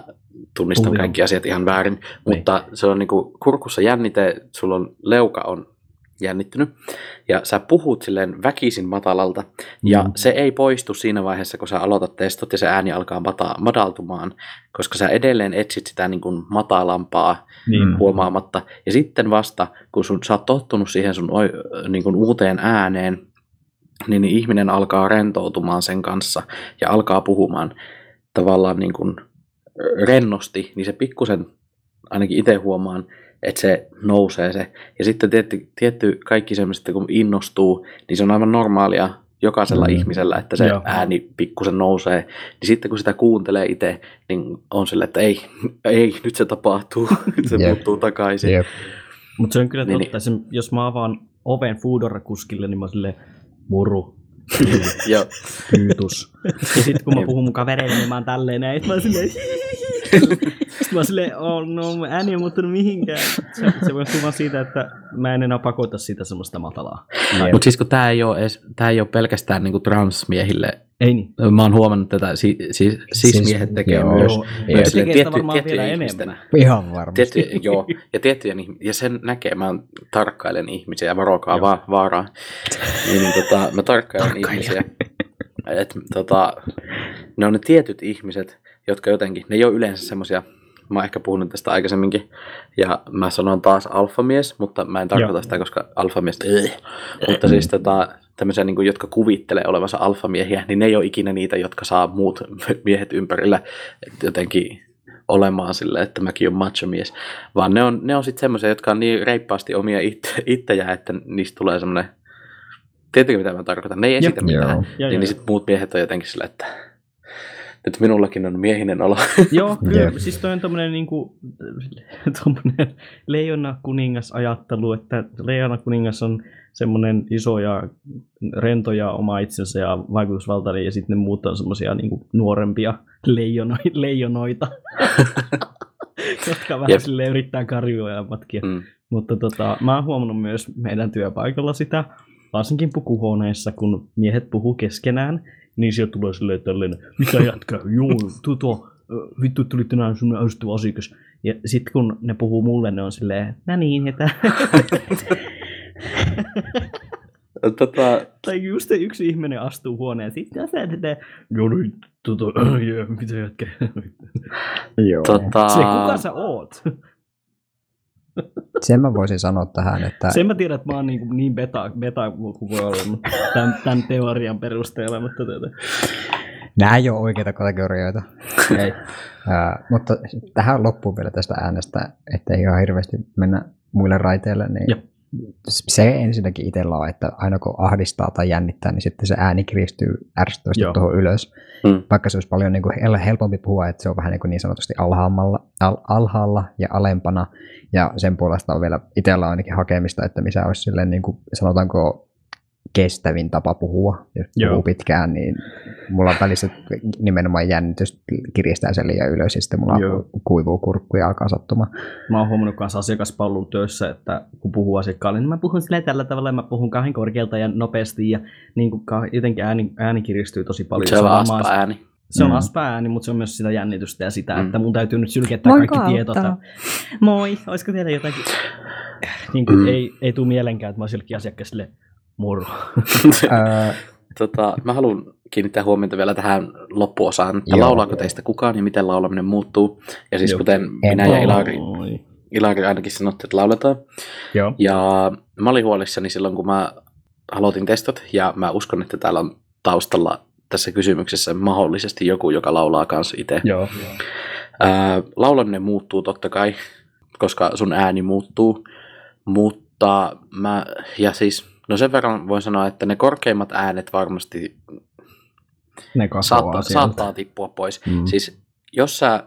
tunnistan Puhuja. kaikki asiat ihan väärin, mutta se on niinku kurkussa jännite, sulla on leuka on jännittynyt, ja sä puhut silleen väkisin matalalta, ja Mm. se ei poistu siinä vaiheessa, kun sä aloitat testot ja se ääni alkaa mata- madaltumaan, koska sä edelleen etsit sitä niin kuin matalampaa niin. huomaamatta. Ja sitten vasta, kun sun, sä oot tottunut siihen sun niin kuin uuteen ääneen, niin, niin ihminen alkaa rentoutumaan sen kanssa ja alkaa puhumaan tavallaan niin kuin rennosti, niin se pikkusen, ainakin itse huomaan, että se nousee se. Ja sitten tietty, tietty kaikki semmoista, kun innostuu, niin se on aivan normaalia jokaisella Mm. ihmisellä, että se Joo. Ääni pikkusen nousee. Niin sitten kun sitä kuuntelee itse, niin on sille, että ei, ei, nyt se tapahtuu, <laughs> se Jep. muuttuu takaisin. Jep. Mutta se on kyllä Niin, totta. Se, jos mä avaan oven Foodora-kuskille, niin mä oon silleen, muru, <laughs> Joo. kyytus. <laughs> Ja sitten kun mä puhun mun kavereille, niin mä oon tälleen näin. Mä oon silleen, <laughs> sitten mä silleen, oh no, ääni ei muuttunut mihinkään. Se, se voi vaan siitä, että mä en enää pakota sitä semmoista matalaa. Mutta siis kun tämä ei, ole edes, tää ei ole pelkästään niinku transmiehille, Ei niin. mä oon huomannut tätä, si, si, cismiehet tekee joo. myös. Joo, tekee sitä varmaan vielä ihmisten- enemmän. Ihan varmasti. Tietty, joo, ja tiettyjen ihm- ja sen näkee, mä tarkkailen ihmisiä, ja varokaa va, vaaraa, niin, niin tota, mä tarkkailen ihmisiä, että tota, ne on ne tietyt ihmiset, jotka jotenkin, ne ei ole yleensä semmoisia, mä oon ehkä puhunut tästä aikaisemminkin, ja mä sanon taas alfamies, mutta mä en tarkoita Joo. sitä, koska alfamies, äh, mutta siis tota, tämmöisiä, niin kuin, jotka kuvittelee olevansa alfamiehiä, niin ne ei ole ikinä niitä, jotka saa muut <laughs> miehet ympärillä jotenkin olemaan silleen, että mäkin olen macho-mies, vaan ne on, ne on sitten semmoisia, jotka on niin reippaasti omia itse, ittejä, että niistä tulee semmoinen, tiedätkö mitä mä tarkoitan, ne ei esitä Joo. mitään, Joo, niin, niin sitten muut miehet on jotenkin silleen, että nyt minullakin on miehinen olo. <laughs> Joo, kyllä. Jep. Siis toi on tommonen niinku, <laughs> tommonen leijona kuningas ajattelu, että leijona kuningas on semmonen iso ja rento ja oma itsensä ja vaikutusvaltainen ja sitten ne muut on semmosia niinku nuorempia leijono, leijonoita, <laughs> jotka vähän Jep. sille yrittää karjua ja matkia. Mm. Mutta tota, mä oon huomannut myös meidän työpaikalla sitä, varsinkin pukuhuoneessa, kun miehet puhuu keskenään, niin sieltä tulee silleen tällainen, mitä jätkä, joo, tuo, ö, vittu tuli tänään sun ärsyttävä asiakas. Ja sitten kun ne puhuu mulle, ne on silleen, no niin, että... <laughs> Tota, tai just yksi ihminen astuu huoneen, sitten sä että joo, niin, tota, <clears throat> jee, mitä jätkä. Joo. tota, Se, kuka sä oot? Sen mä voisin sanoa tähän, että Sen mä tiedän, että mä oon niin, niin beta, beta kuin voi olla mutta tämän, tämän teorian perusteella, mutta tätä. nämä ei ole oikeita kategorioita. Ei. Ää, mutta tähän loppuun vielä tästä äänestä, ettei ihan hirveästi mennä muille raiteille, niin Joo. Se ensinnäkin itsellä on, että aina kun ahdistaa tai jännittää, niin sitten se ääni kiristyy ärsyttävästi tuohon ylös. Mm. Vaikka se olisi paljon niin kuin hel- helpompi puhua, että se on vähän niin, kuin niin sanotusti alhaalla, al- alhaalla ja alempana. Ja sen puolesta on vielä itsellä ainakin hakemista, että missä olisi silleen, niin kuin, sanotaanko kestävin tapa puhua. Jos Joo. puhuu pitkään, niin mulla on välissä nimenomaan jännitys kiristää sen liian ylös ja sitten mulla Joo. kuivuu kurkku ja alkaa sattumaan. Mä oon huomannut kanssa asiakaspalvelun töissä, että kun puhuu asiakkaalle, niin mä puhun silleen tällä tavalla, ja mä puhun kauhean korkealta ja nopeasti, ja niin kuin jotenkin ääni, ääni kiristyy tosi paljon. se on aspa ääni. Se on Mm. aspääni, mutta se on myös sitä jännitystä ja sitä, Mm. että mun täytyy nyt sylkettää Voinko kaikki tiedot. auttaa? Moi, olisiko teillä jotakin? Niin kuin, Mm. ei, ei tule mielenkään, että mä sylkin asiakkaille moro. <laughs> Öö, tota, mä haluan kiinnittää huomiota vielä tähän loppuosaan, että Joo. laulaako teistä kukaan ja miten laulaminen muuttuu. Ja siis Joo. kuten En minä ja. Ilari. Ilari ainakin sanotte, että lauletaan. Joo. Ja mä olin huolissani silloin, kun mä aloitin testot, ja mä uskon, että täällä on taustalla tässä kysymyksessä mahdollisesti joku, joka laulaa kanssa itse. Joo. Ää, laulaminen muuttuu totta kai, koska sun ääni muuttuu, mutta mä, ja siis, no sen verran voin sanoa, että ne korkeimmat äänet varmasti Ne saattaa, sieltä. saattaa tippua pois. Mm. Siis jos sä,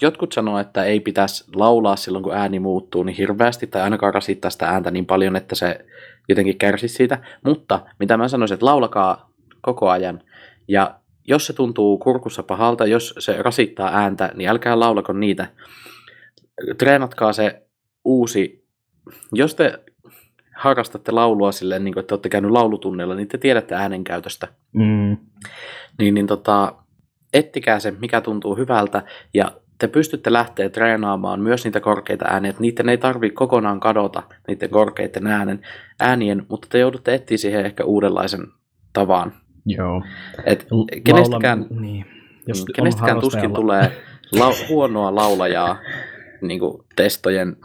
jotkut sanoo, että ei pitäisi laulaa silloin, kun ääni muuttuu niin hirveästi, tai ainakaan rasittaa sitä ääntä niin paljon, että se jotenkin kärsisi siitä. Mutta mitä mä sanoisin, että laulakaa koko ajan. Ja jos se tuntuu kurkussa pahalta, jos se rasittaa ääntä, niin älkää laulako niitä. Treenatkaa se uusi, jos te harrastatte laulua silleen, niin kuin, että olette käynyt laulutunnilla, niin te tiedätte äänenkäytöstä Mm. niin, niin tota, ettikää se, mikä tuntuu hyvältä, ja te pystytte lähteä treenaamaan myös niitä korkeita ääniä, että niiden ei tarvitse kokonaan kadota, niiden korkeiden äänen, äänien, mutta te joudutte etsiä siihen ehkä uudenlaisen tavan. Joo. Et kenestäkään, laula- Niin. Jos on kenestäkään tuskin tulee lau- huonoa laulajaa <laughs> niin kuin testojen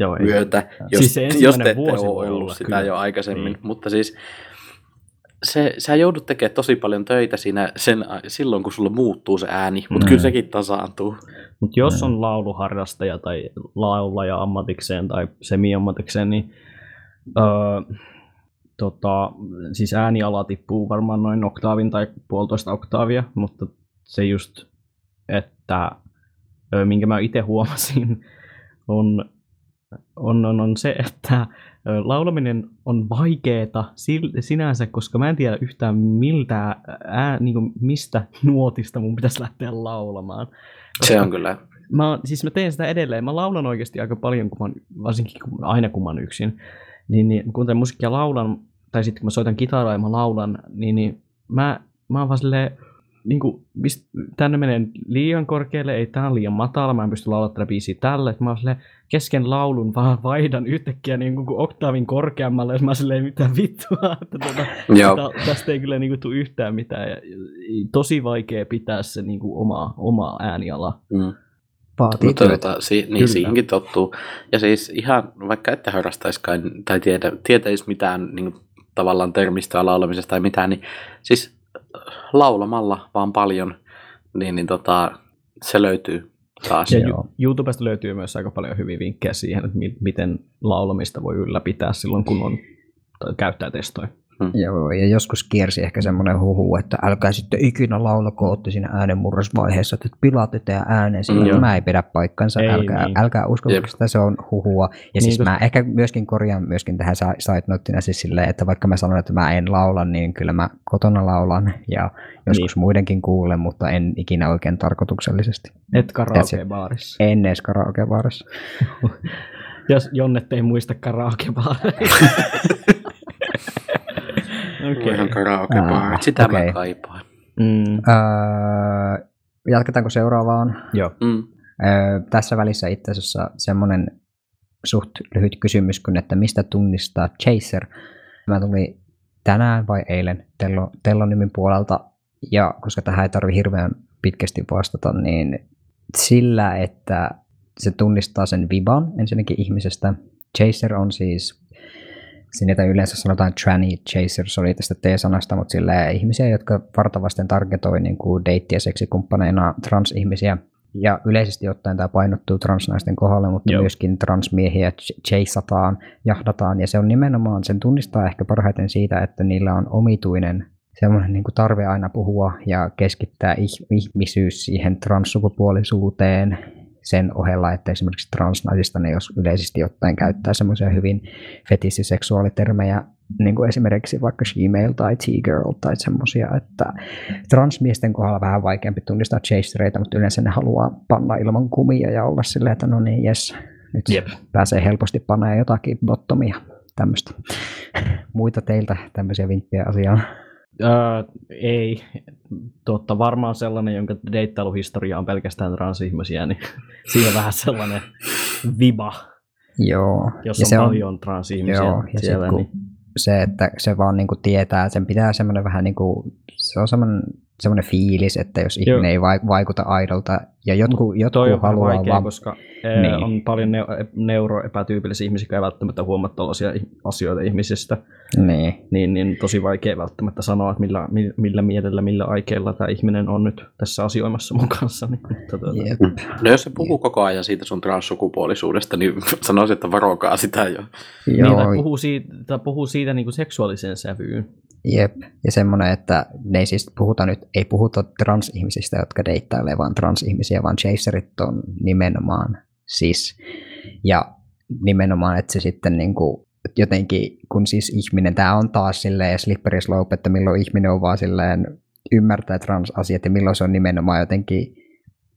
Joo, ei. myötä, jos, Siis se jos te ette ole ollut sitä kyllä. jo aikaisemmin. Niin. Mutta siis se, sä joudut tekemään tosi paljon töitä siinä, sen, silloin, kun sulla muuttuu se ääni, mutta Mm. kyllä sekin tasaantuu. Mutta jos Mm. on lauluharrastaja tai laulaja ammatikseen tai semi-ammatikseen, niin öö, tota, siis ääniala tippuu varmaan noin oktaavin tai puolitoista oktaavia, mutta se just, että öö, minkä mä itse huomasin, on, on, on, on se, että laulaminen on vaikeeta sinänsä, koska mä en tiedä yhtään miltä ää, niin kuin mistä nuotista mun pitäisi lähteä laulamaan. Se on kyllä. Mä, siis mä teen sitä edelleen. Mä laulan oikeasti aika paljon, kun mä, varsinkin kun, aina kun mä oon yksin. Niin, niin kun musiikkia laulan, tai sitten kun mä soitan kitaraa ja mä laulan, niin, niin mä, mä oon vaan silleen, niin kuin, mist, tänne menee liian korkealle, ei tää on liian matala, mä en pysty laulamaan tätä biisiä tälle. Et mä oon kesken laulun vaan vaihdan yhtäkkiä niin kuin oktaavin korkeammalle, ja mä oon silleen, mitä vittua, <laughs> että tuota. Tä- tästä ei kyllä niin kuin, tule yhtään mitään. Ja, tosi vaikea pitää se niin kuin, oma, oma ääniala. Mm. vaatii Mutta työtä. tota, si, niin Kyllä. siihenkin tottuu. Ja siis ihan vaikka ette harrastaisikaan tai tiedä, tietäisi mitään niin kuin, tavallaan termistöä laulamisesta tai mitään, niin siis laulamalla vaan paljon, niin, niin tota, se löytyy taas. Ja Joo. YouTubesta löytyy myös aika paljon hyviä vinkkejä siihen, että mi- miten laulamista voi ylläpitää silloin, kun on tai käyttää testoja. Joo, ja joskus kiersi ehkä semmoinen huhu, että älkää sitten ikinä laulako ootte siinä äänenmurrosvaiheessa, että pilaatte teidän äänen sillä, Mm. mä ei pidä paikkansa, Ei älkää, niin. älkää usko, Jep. että se on huhua. Ja Niin, siis koska- mä ehkä myöskin korjaan myöskin tähän side noteina siis silleen, että vaikka mä sanon, että mä en laula, niin kyllä mä kotona laulan ja joskus Niin. muidenkin kuulen, mutta en ikinä oikein tarkoituksellisesti. Et karaoke-baarissa. En edes karaokebaarissa. <laughs> Jos Jonnet ei muista karaoke-baareja. <laughs> Okay. Ihan Okei. karaoke Aa, Sitä okei. mä kaipaan. Mm, Öö, jatketaanko seuraavaan? joo. Mm. Öö, tässä välissä itse asiassa semmoinen suht lyhyt kysymys kuin, että mistä tunnistaa Chaser. Mä tuli tänään vai eilen Tello, Tellonimin puolelta, ja koska tähän ei tarvi hirveän pitkästi vastata, niin sillä, että se tunnistaa sen viban ensinnäkin ihmisestä. Chaser on siis, sinne yleensä sanotaan tranny chaser, se oli tästä T-sanasta, mutta sillä ihmisiä, jotka vartavasten targetoi niin kuin deitti- ja seksikumppaneina transihmisiä. Ja yleisesti ottaen tämä painottuu transnaisten kohdalle, mutta Joo. myöskin transmiehiä ch- chaseataan, jahdataan. Ja se on nimenomaan, sen tunnistaa ehkä parhaiten siitä, että niillä on omituinen semmoinen niin tarve aina puhua ja keskittää ih- ihmisyys siihen transsukupuolisuuteen sen ohella, että esimerkiksi transnaisista ne jos yleisesti ottaen käyttää semmoisia hyvin fetissiseksuaalitermejä, niin kuin esimerkiksi vaikka she-male tai t-girl tai semmoisia, että transmiesten kohdalla vähän vaikeampi tunnistaa chasereita, mutta yleensä ne haluaa panna ilman kumia ja olla silleen, että no niin, jes, nyt Jep. pääsee helposti panee jotakin bottomia, tämmöistä. Muita teiltä tämmöisiä vinkkejä asiaan. Öö, ei. Totta, varmaan sellainen, jonka deittailuhistoria on pelkästään transihmisiä, niin <laughs> siinä on vähän sellainen viba, Joo. jos ja on se paljon transihmisiä joo, ja siellä. sit, Niin, se, että se vaan niinku tietää, sen pitää semmoinen vähän niinku, se on semmoinen, semmoinen fiilis, että jos Joo. ihminen ei vai- vaikuta aidolta, ja jotkut, jotkut toi on haluaa vaikea, vaan, koska Niin. niin. on paljon neu- neuroepätyypillisiä ihmisiä, jotka ei välttämättä huomaa tällaisia asioita ihmisistä. niin, niin, niin tosi vaikea välttämättä sanoa, että millä, millä, mielellä, millä aikeilla tämä ihminen on nyt tässä asioimassa mun kanssa. Niin, tuota, jep. No jos se puhuu koko ajan siitä sun transsukupuolisuudesta, niin <laughs> sanoisin, että varokaa sitä jo. niin, Joo, tai puhuu siitä, tai puhuu siitä niin kuin seksuaalisen sävyyn. Jep, ja semmoinen, että ne ei siis puhuta nyt, ei puhuta transihmisistä, jotka deittailee vaan transihmisiä, vaan chaserit on nimenomaan siis. Ja nimenomaan, että se sitten niin kuin jotenkin, kun siis ihminen, tämä on taas silleen slippery slope, että milloin ihminen on vaan silleen ymmärtää transasiat ja milloin se on nimenomaan jotenkin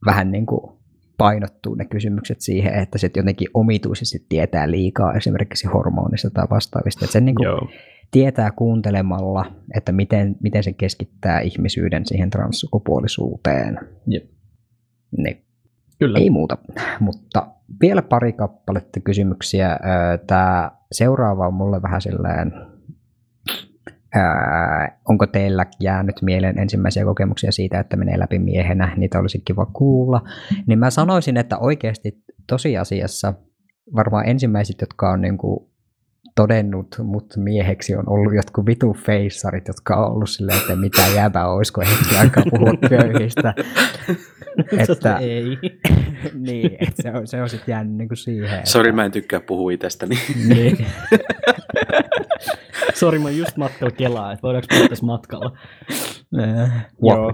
vähän niin kuin painottuu ne kysymykset siihen, että se jotenkin omituisesti tietää liikaa esimerkiksi hormonista tai vastaavista. Että sen niin kuin Joo. Tietää kuuntelemalla, että miten, miten se keskittää ihmisyyden siihen transsukupuolisuuteen. Jep. Niin, Kyllä. ei muuta. Mutta vielä pari kappaletta kysymyksiä. Tämä seuraava on mulle vähän silleen, ää, onko teillä jäänyt mieleen ensimmäisiä kokemuksia siitä, että menee läpi miehenä, niitä olisi kiva kuulla. Niin mä sanoisin, että oikeasti tosiasiassa varmaan ensimmäiset, jotka on niinku todennut mut mieheksi, on ollut jotkut vitu feissarit, jotka on ollut silleen, että mitä jäbä olisiko hetki aikaa puhua <laughs> köyhistä. että, ei. <laughs> niin, että se on, se on sitten jäänyt niinku siihen. Että, Sori, mä en tykkää puhua itsestäni. niin, <laughs> Sori, mä just matkalla Kelaa, että voidaanko puhua tässä matkalla. äh,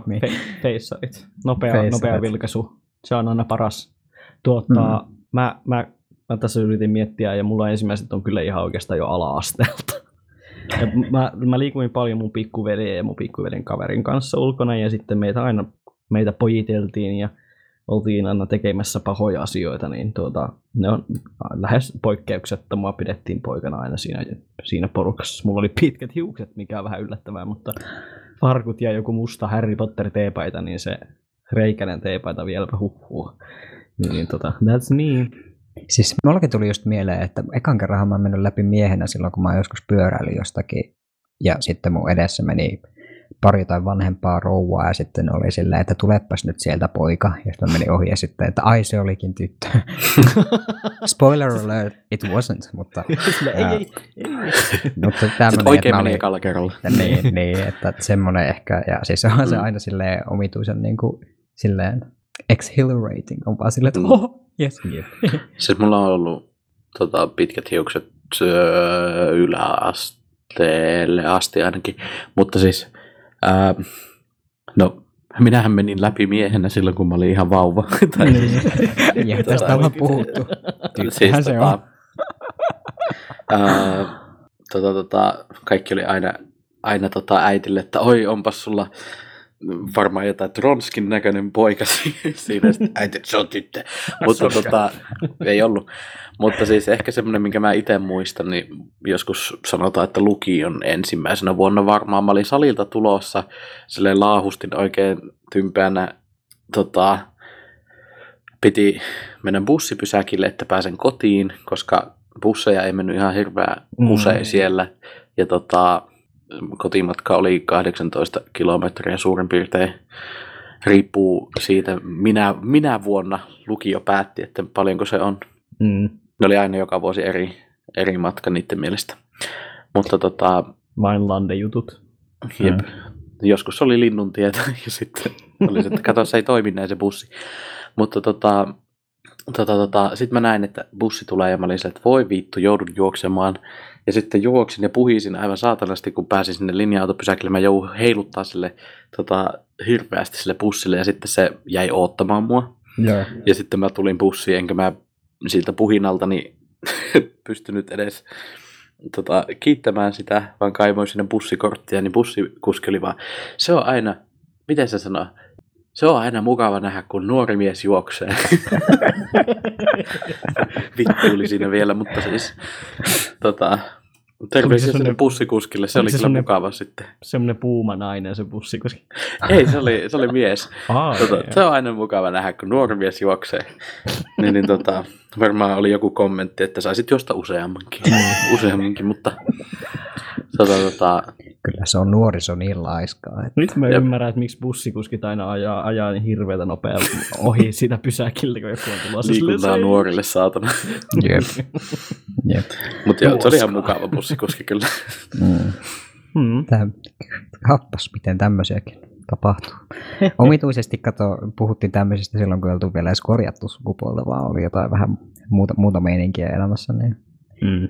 me. fe- feissarit. Nopea, Feissarit. nopea vilkaisu. Se on aina paras. Tuota, mm. mä, mä, mä, tässä yritin miettiä, ja mulla ensimmäiset on kyllä ihan oikeastaan jo ala-asteelta. Ja mä, mä liikuin paljon mun pikkuveljen ja mun pikkuveden kaverin kanssa ulkona, ja sitten meitä aina meitä pojiteltiin, ja oltiin aina tekemässä pahoja asioita, niin tuota, ne on lähes poikkeuksetta. Mua pidettiin poikana aina siinä, siinä porukassa. Mulla oli pitkät hiukset, mikä on vähän yllättävää, mutta farkut ja joku musta Harry Potter teepaita, niin se reikäinen teepaita vieläpä huhuu. Niin tota, that's me. Siis mullakin tuli just mieleen, että ekan kerran mä oon mennyt läpi miehenä silloin, kun mä oon joskus pyöräillyt jostakin. Ja sitten mun edessä meni pari tai vanhempaa rouvaa ja sitten oli silleen, että tulepas nyt sieltä poika. Ja sitten mä menin ohi ja sitten, että ai se olikin tyttö. <laughs> Spoiler alert, it wasn't, mutta, <laughs> Sille, ei, ää, ei, ei. <laughs> mutta Sitten tämmöinen, oikein meni ekalla kerralla. niin, niin, että semmoinen ehkä, ja siis onhan se Mm. aina silleen omituisen niin kuin, silleen exhilarating, on vaan silleen, että oh, yes. <laughs> Siis mulla on ollut tota, pitkät hiukset öö, yläasteelle asti ainakin. Mutta siis, ää, no minähän menin läpi miehenä silloin, kun mä olin ihan vauva. <laughs> tai siis, Ja tästä ollaan puhuttu. Tyttöhän se on. <laughs> ää, tota, tota, kaikki oli aina, aina tota äitille, että oi onpas sulla varmaan jotain Tronskin näköinen poika <laughs> siinä, äiti, se on tyttö. Mutta tota, ei ollut. Mutta siis ehkä semmoinen, minkä mä itse muistan, niin joskus sanotaan, että lukion ensimmäisenä vuonna varmaan mä olin salilta tulossa, silleen laahustin oikein tympäänä, tota, piti mennä bussipysäkille, että pääsen kotiin, koska busseja ei mennyt ihan hirveän Mm. usein siellä. Ja tota, kotimatka oli 18 kilometriä suurin piirtein. Riippuu siitä, minä, minä vuonna lukio päätti, että paljonko se on. Mm. Ne oli aina joka vuosi eri, eri matka niiden mielestä. Mutta tota, Vain landejutut. jep, joskus oli linnun tietä <laughs> ja sitten oli se, että kato, se ei toimi näin se bussi. Mutta tota, tota, tota, sitten mä näin, että bussi tulee ja mä olin se, että voi vittu, joudun juoksemaan. Ja sitten juoksin ja puhisin aivan saatanasti, kun pääsin sinne linja-autopysäkille. Mä joudun heiluttaa sille tota, hirveästi sille bussille ja sitten se jäi oottamaan mua. Joo. Ja sitten mä tulin bussiin, enkä mä siltä puhinalta niin <laughs> pystynyt edes tota, kiittämään sitä, vaan kaivoin sinne bussikorttia, niin bussikuski oli vaan, se on aina, miten se sanoo, se on aina mukava nähdä, kun nuori mies juoksee. <laughs> Vittu oli siinä vielä, mutta siis tota, Terveisiä sinne bussikuskille, se oli se kyllä semmonen- mukava sitten. Semmoinen puuma nainen se bussi, koska... <laughs> Ei, se oli, se oli mies. Aa, Tota, se on aina mukava nähdä, kun nuori mies juoksee. niin, niin tota, varmaan oli joku kommentti, että saisit juosta useammankin. useammankin, mutta tota, tota, Kyllä se on nuoriso niin laiskaa. Että... Nyt mä Jep. ymmärrän, että miksi bussikuskit aina ajaa, ajaa niin hirveätä nopeaa ohi sitä pysäkiltä, kun joku on tulossa. liikuntaa Silleen, nuorille saatana. Jep. <laughs> Jep. Mutta joo, se oli ihan mukava bussikuski kyllä. Mm. Hmm. Tää, kappas, miten tämmöisiäkin tapahtuu. Omituisesti kato, puhuttiin tämmöisistä silloin, kun ei oltu vielä edes korjattu sukupuolta, vaan oli jotain vähän muuta, muuta meininkiä elämässä, niin Mm.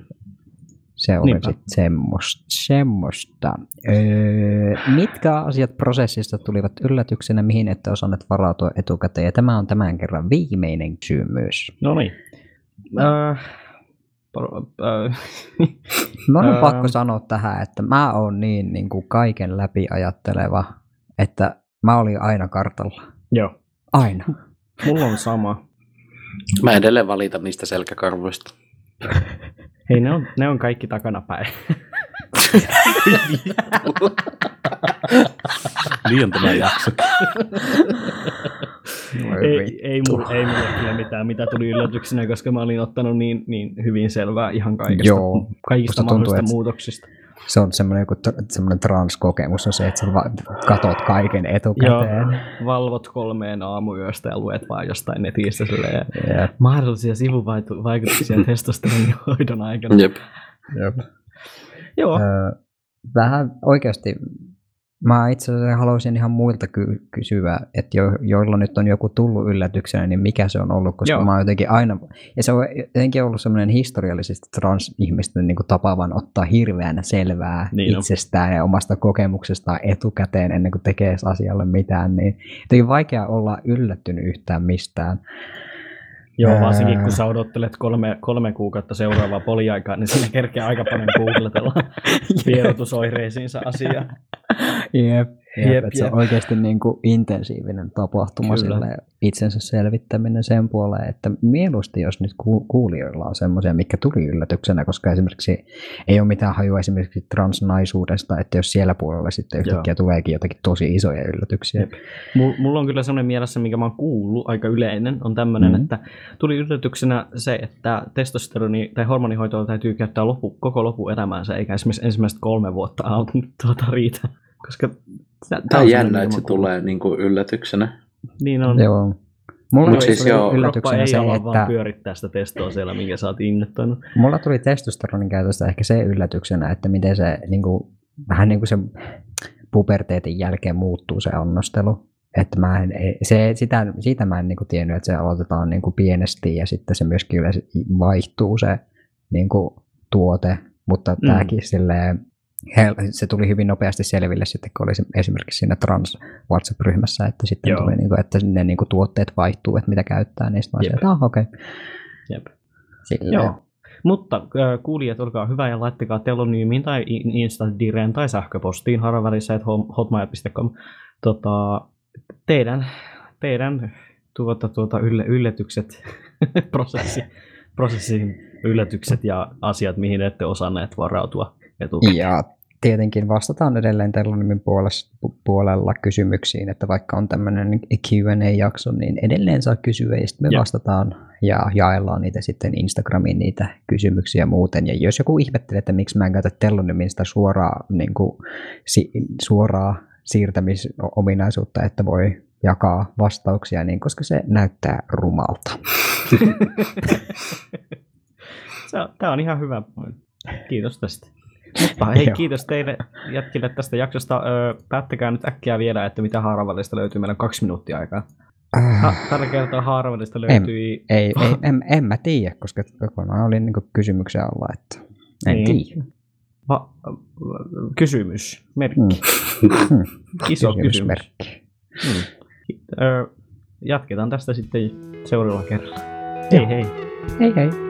Se oli Niinpä. sitten semmoista. semmoista. Öö, mitkä asiat prosessista tulivat yllätyksenä, mihin ette osanneet varautua etukäteen? Ja tämä on tämän kerran viimeinen kysymys. No niin. Äh, por- äh, Mä <laughs> on Öö. pakko sanoa tähän, että mä oon niin, niin kuin kaiken läpi ajatteleva, että mä olin aina kartalla. joo, Aina. mulla on sama. Mä edelleen valitan niistä selkäkarvoista. <laughs> Hei, ne on, ne on kaikki takanapäin. Liian <laughs> tämä jakso. ei, ei, mulla, ei mulla kyllä mitään, mitä tuli yllätyksenä, koska mä olin ottanut niin, niin hyvin selvää ihan kaikesta, Joo. kaikista tuntuu, mahdollisista että- muutoksista. Se on semmoinen, joku, semmoinen transkokemus on se, että sä katot kaiken etukäteen. Valvot kolmeen aamuyöstä ja luet vaan jostain netistä silleen, Jep. mahdollisia sivuvaikutuksia <laughs> testosteronin hoidon aikana. Jep. Jep. Joo, Öö, vähän oikeasti, mä itse asiassa haluaisin ihan muilta ky- kysyä, että jo, joilla nyt on joku tullut yllätyksenä, niin mikä se on ollut, koska Joo. mä oon jotenkin aina, ja se on jotenkin ollut semmoinen historiallisesti trans-ihmisten niin tapavan ottaa hirveänä selvää Niin on. itsestään ja omasta kokemuksestaan etukäteen ennen kuin tekee asialle mitään, niin jotenkin vaikea olla yllättynyt yhtään mistään. Joo, varsinkin kun sä odottelet kolme, kolme kuukautta seuraavaa poliaikaa, niin siinä kerkeää aika paljon <laughs> googletella vierotusoireisiinsa asiaa. <laughs> Jep, jep, Jep, se on oikeasti niin kuin intensiivinen tapahtuma Kyllä. sille itsensä selvittäminen sen puoleen, että mieluusti jos nyt ku- kuulijoilla on semmoisia, mikä tuli yllätyksenä, koska esimerkiksi ei ole mitään hajua esimerkiksi transnaisuudesta, että jos siellä puolella sitten yhtäkkiä tuleekin jotakin tosi isoja yllätyksiä. Jep. Mul- Mulla on kyllä semmoinen mielessä, mikä mä oon kuullut, aika yleinen, on tämmöinen, Mhm. mm-hmm. että tuli yllätyksenä se, että testosteroni tai hormonihoitoa täytyy käyttää lopu, koko loppuelämäänsä, eikä esimerkiksi ensimmäiset kolme vuotta tuota riitä. Koska Tämä on jännä, että se tulee niin kuin yllätyksenä. Niin on. Joo. Mulla Mut tuli siis joo, yllätyksenä ei se, että vaan pyörittää sitä testoa siellä, minkä sä oot innoittanut. Mulla tuli testosteronin käytöstä ehkä se yllätyksenä, että miten se niin kuin, vähän niin kuin se puberteetin jälkeen muuttuu se annostelu. Että mä en, ei- se, sitä, siitä mä en niin kuin tiennyt, että se aloitetaan niin kuin pienesti ja sitten se myöskin yleensä vaihtuu se niin kuin, tuote. Mutta Mm. tämäkin silleen, se tuli hyvin nopeasti selville sitten, kun oli se- esimerkiksi siinä trans WhatsApp-ryhmässä, että sitten Joo. tuli, niin kuin, että ne niin kuin, tuotteet vaihtuu, että mitä käyttää, niin sitten että ah, okei. Okay. Jep. Silleen. Joo. Mutta kuulijat, olkaa hyvä ja laittakaa telonyymiin tai in- Instadireen tai sähköpostiin haravälissä.hotmail.com tota, teidän, teidän tuota, tuota, yllä, yllätykset, <laughs> prosessi, prosessin yllätykset ja asiat, mihin ette osanneet varautua etukäteen. Ja tietenkin vastataan edelleen Telonimin puolella, puolella kysymyksiin, että vaikka on tämmöinen Q&A-jakso, niin edelleen saa kysyä ja sitten me Joo. vastataan ja jaellaan niitä sitten Instagramiin niitä kysymyksiä muuten. Ja jos joku ihmettelee, että miksi mä en käytä Telonimin sitä suoraa, niin kuin, si, suoraa siirtämisominaisuutta, että voi jakaa vastauksia, niin koska se näyttää rumalta. <laughs> Tämä on ihan hyvä. Kiitos tästä. Mutta hei, kiitos teille jätkille tästä jaksosta. Öö, päättäkää nyt äkkiä vielä, että mitä haaravallista löytyy. Meillä on kaksi minuuttia aikaa. Ha, Ah, tällä kertaa haaravallista löytyi... ei, <laughs> ei, en, en mä tiedä, koska kokonaan olin niin kysymyksen alla, että en Niin. tiedä. Va, kysymys. Merkki. Mm. Mm. <laughs> Iso kysymys. Kysymysmerkki. Mm. Öö, jatketaan tästä sitten seuraavalla kerralla. Hei hei. Hei hei.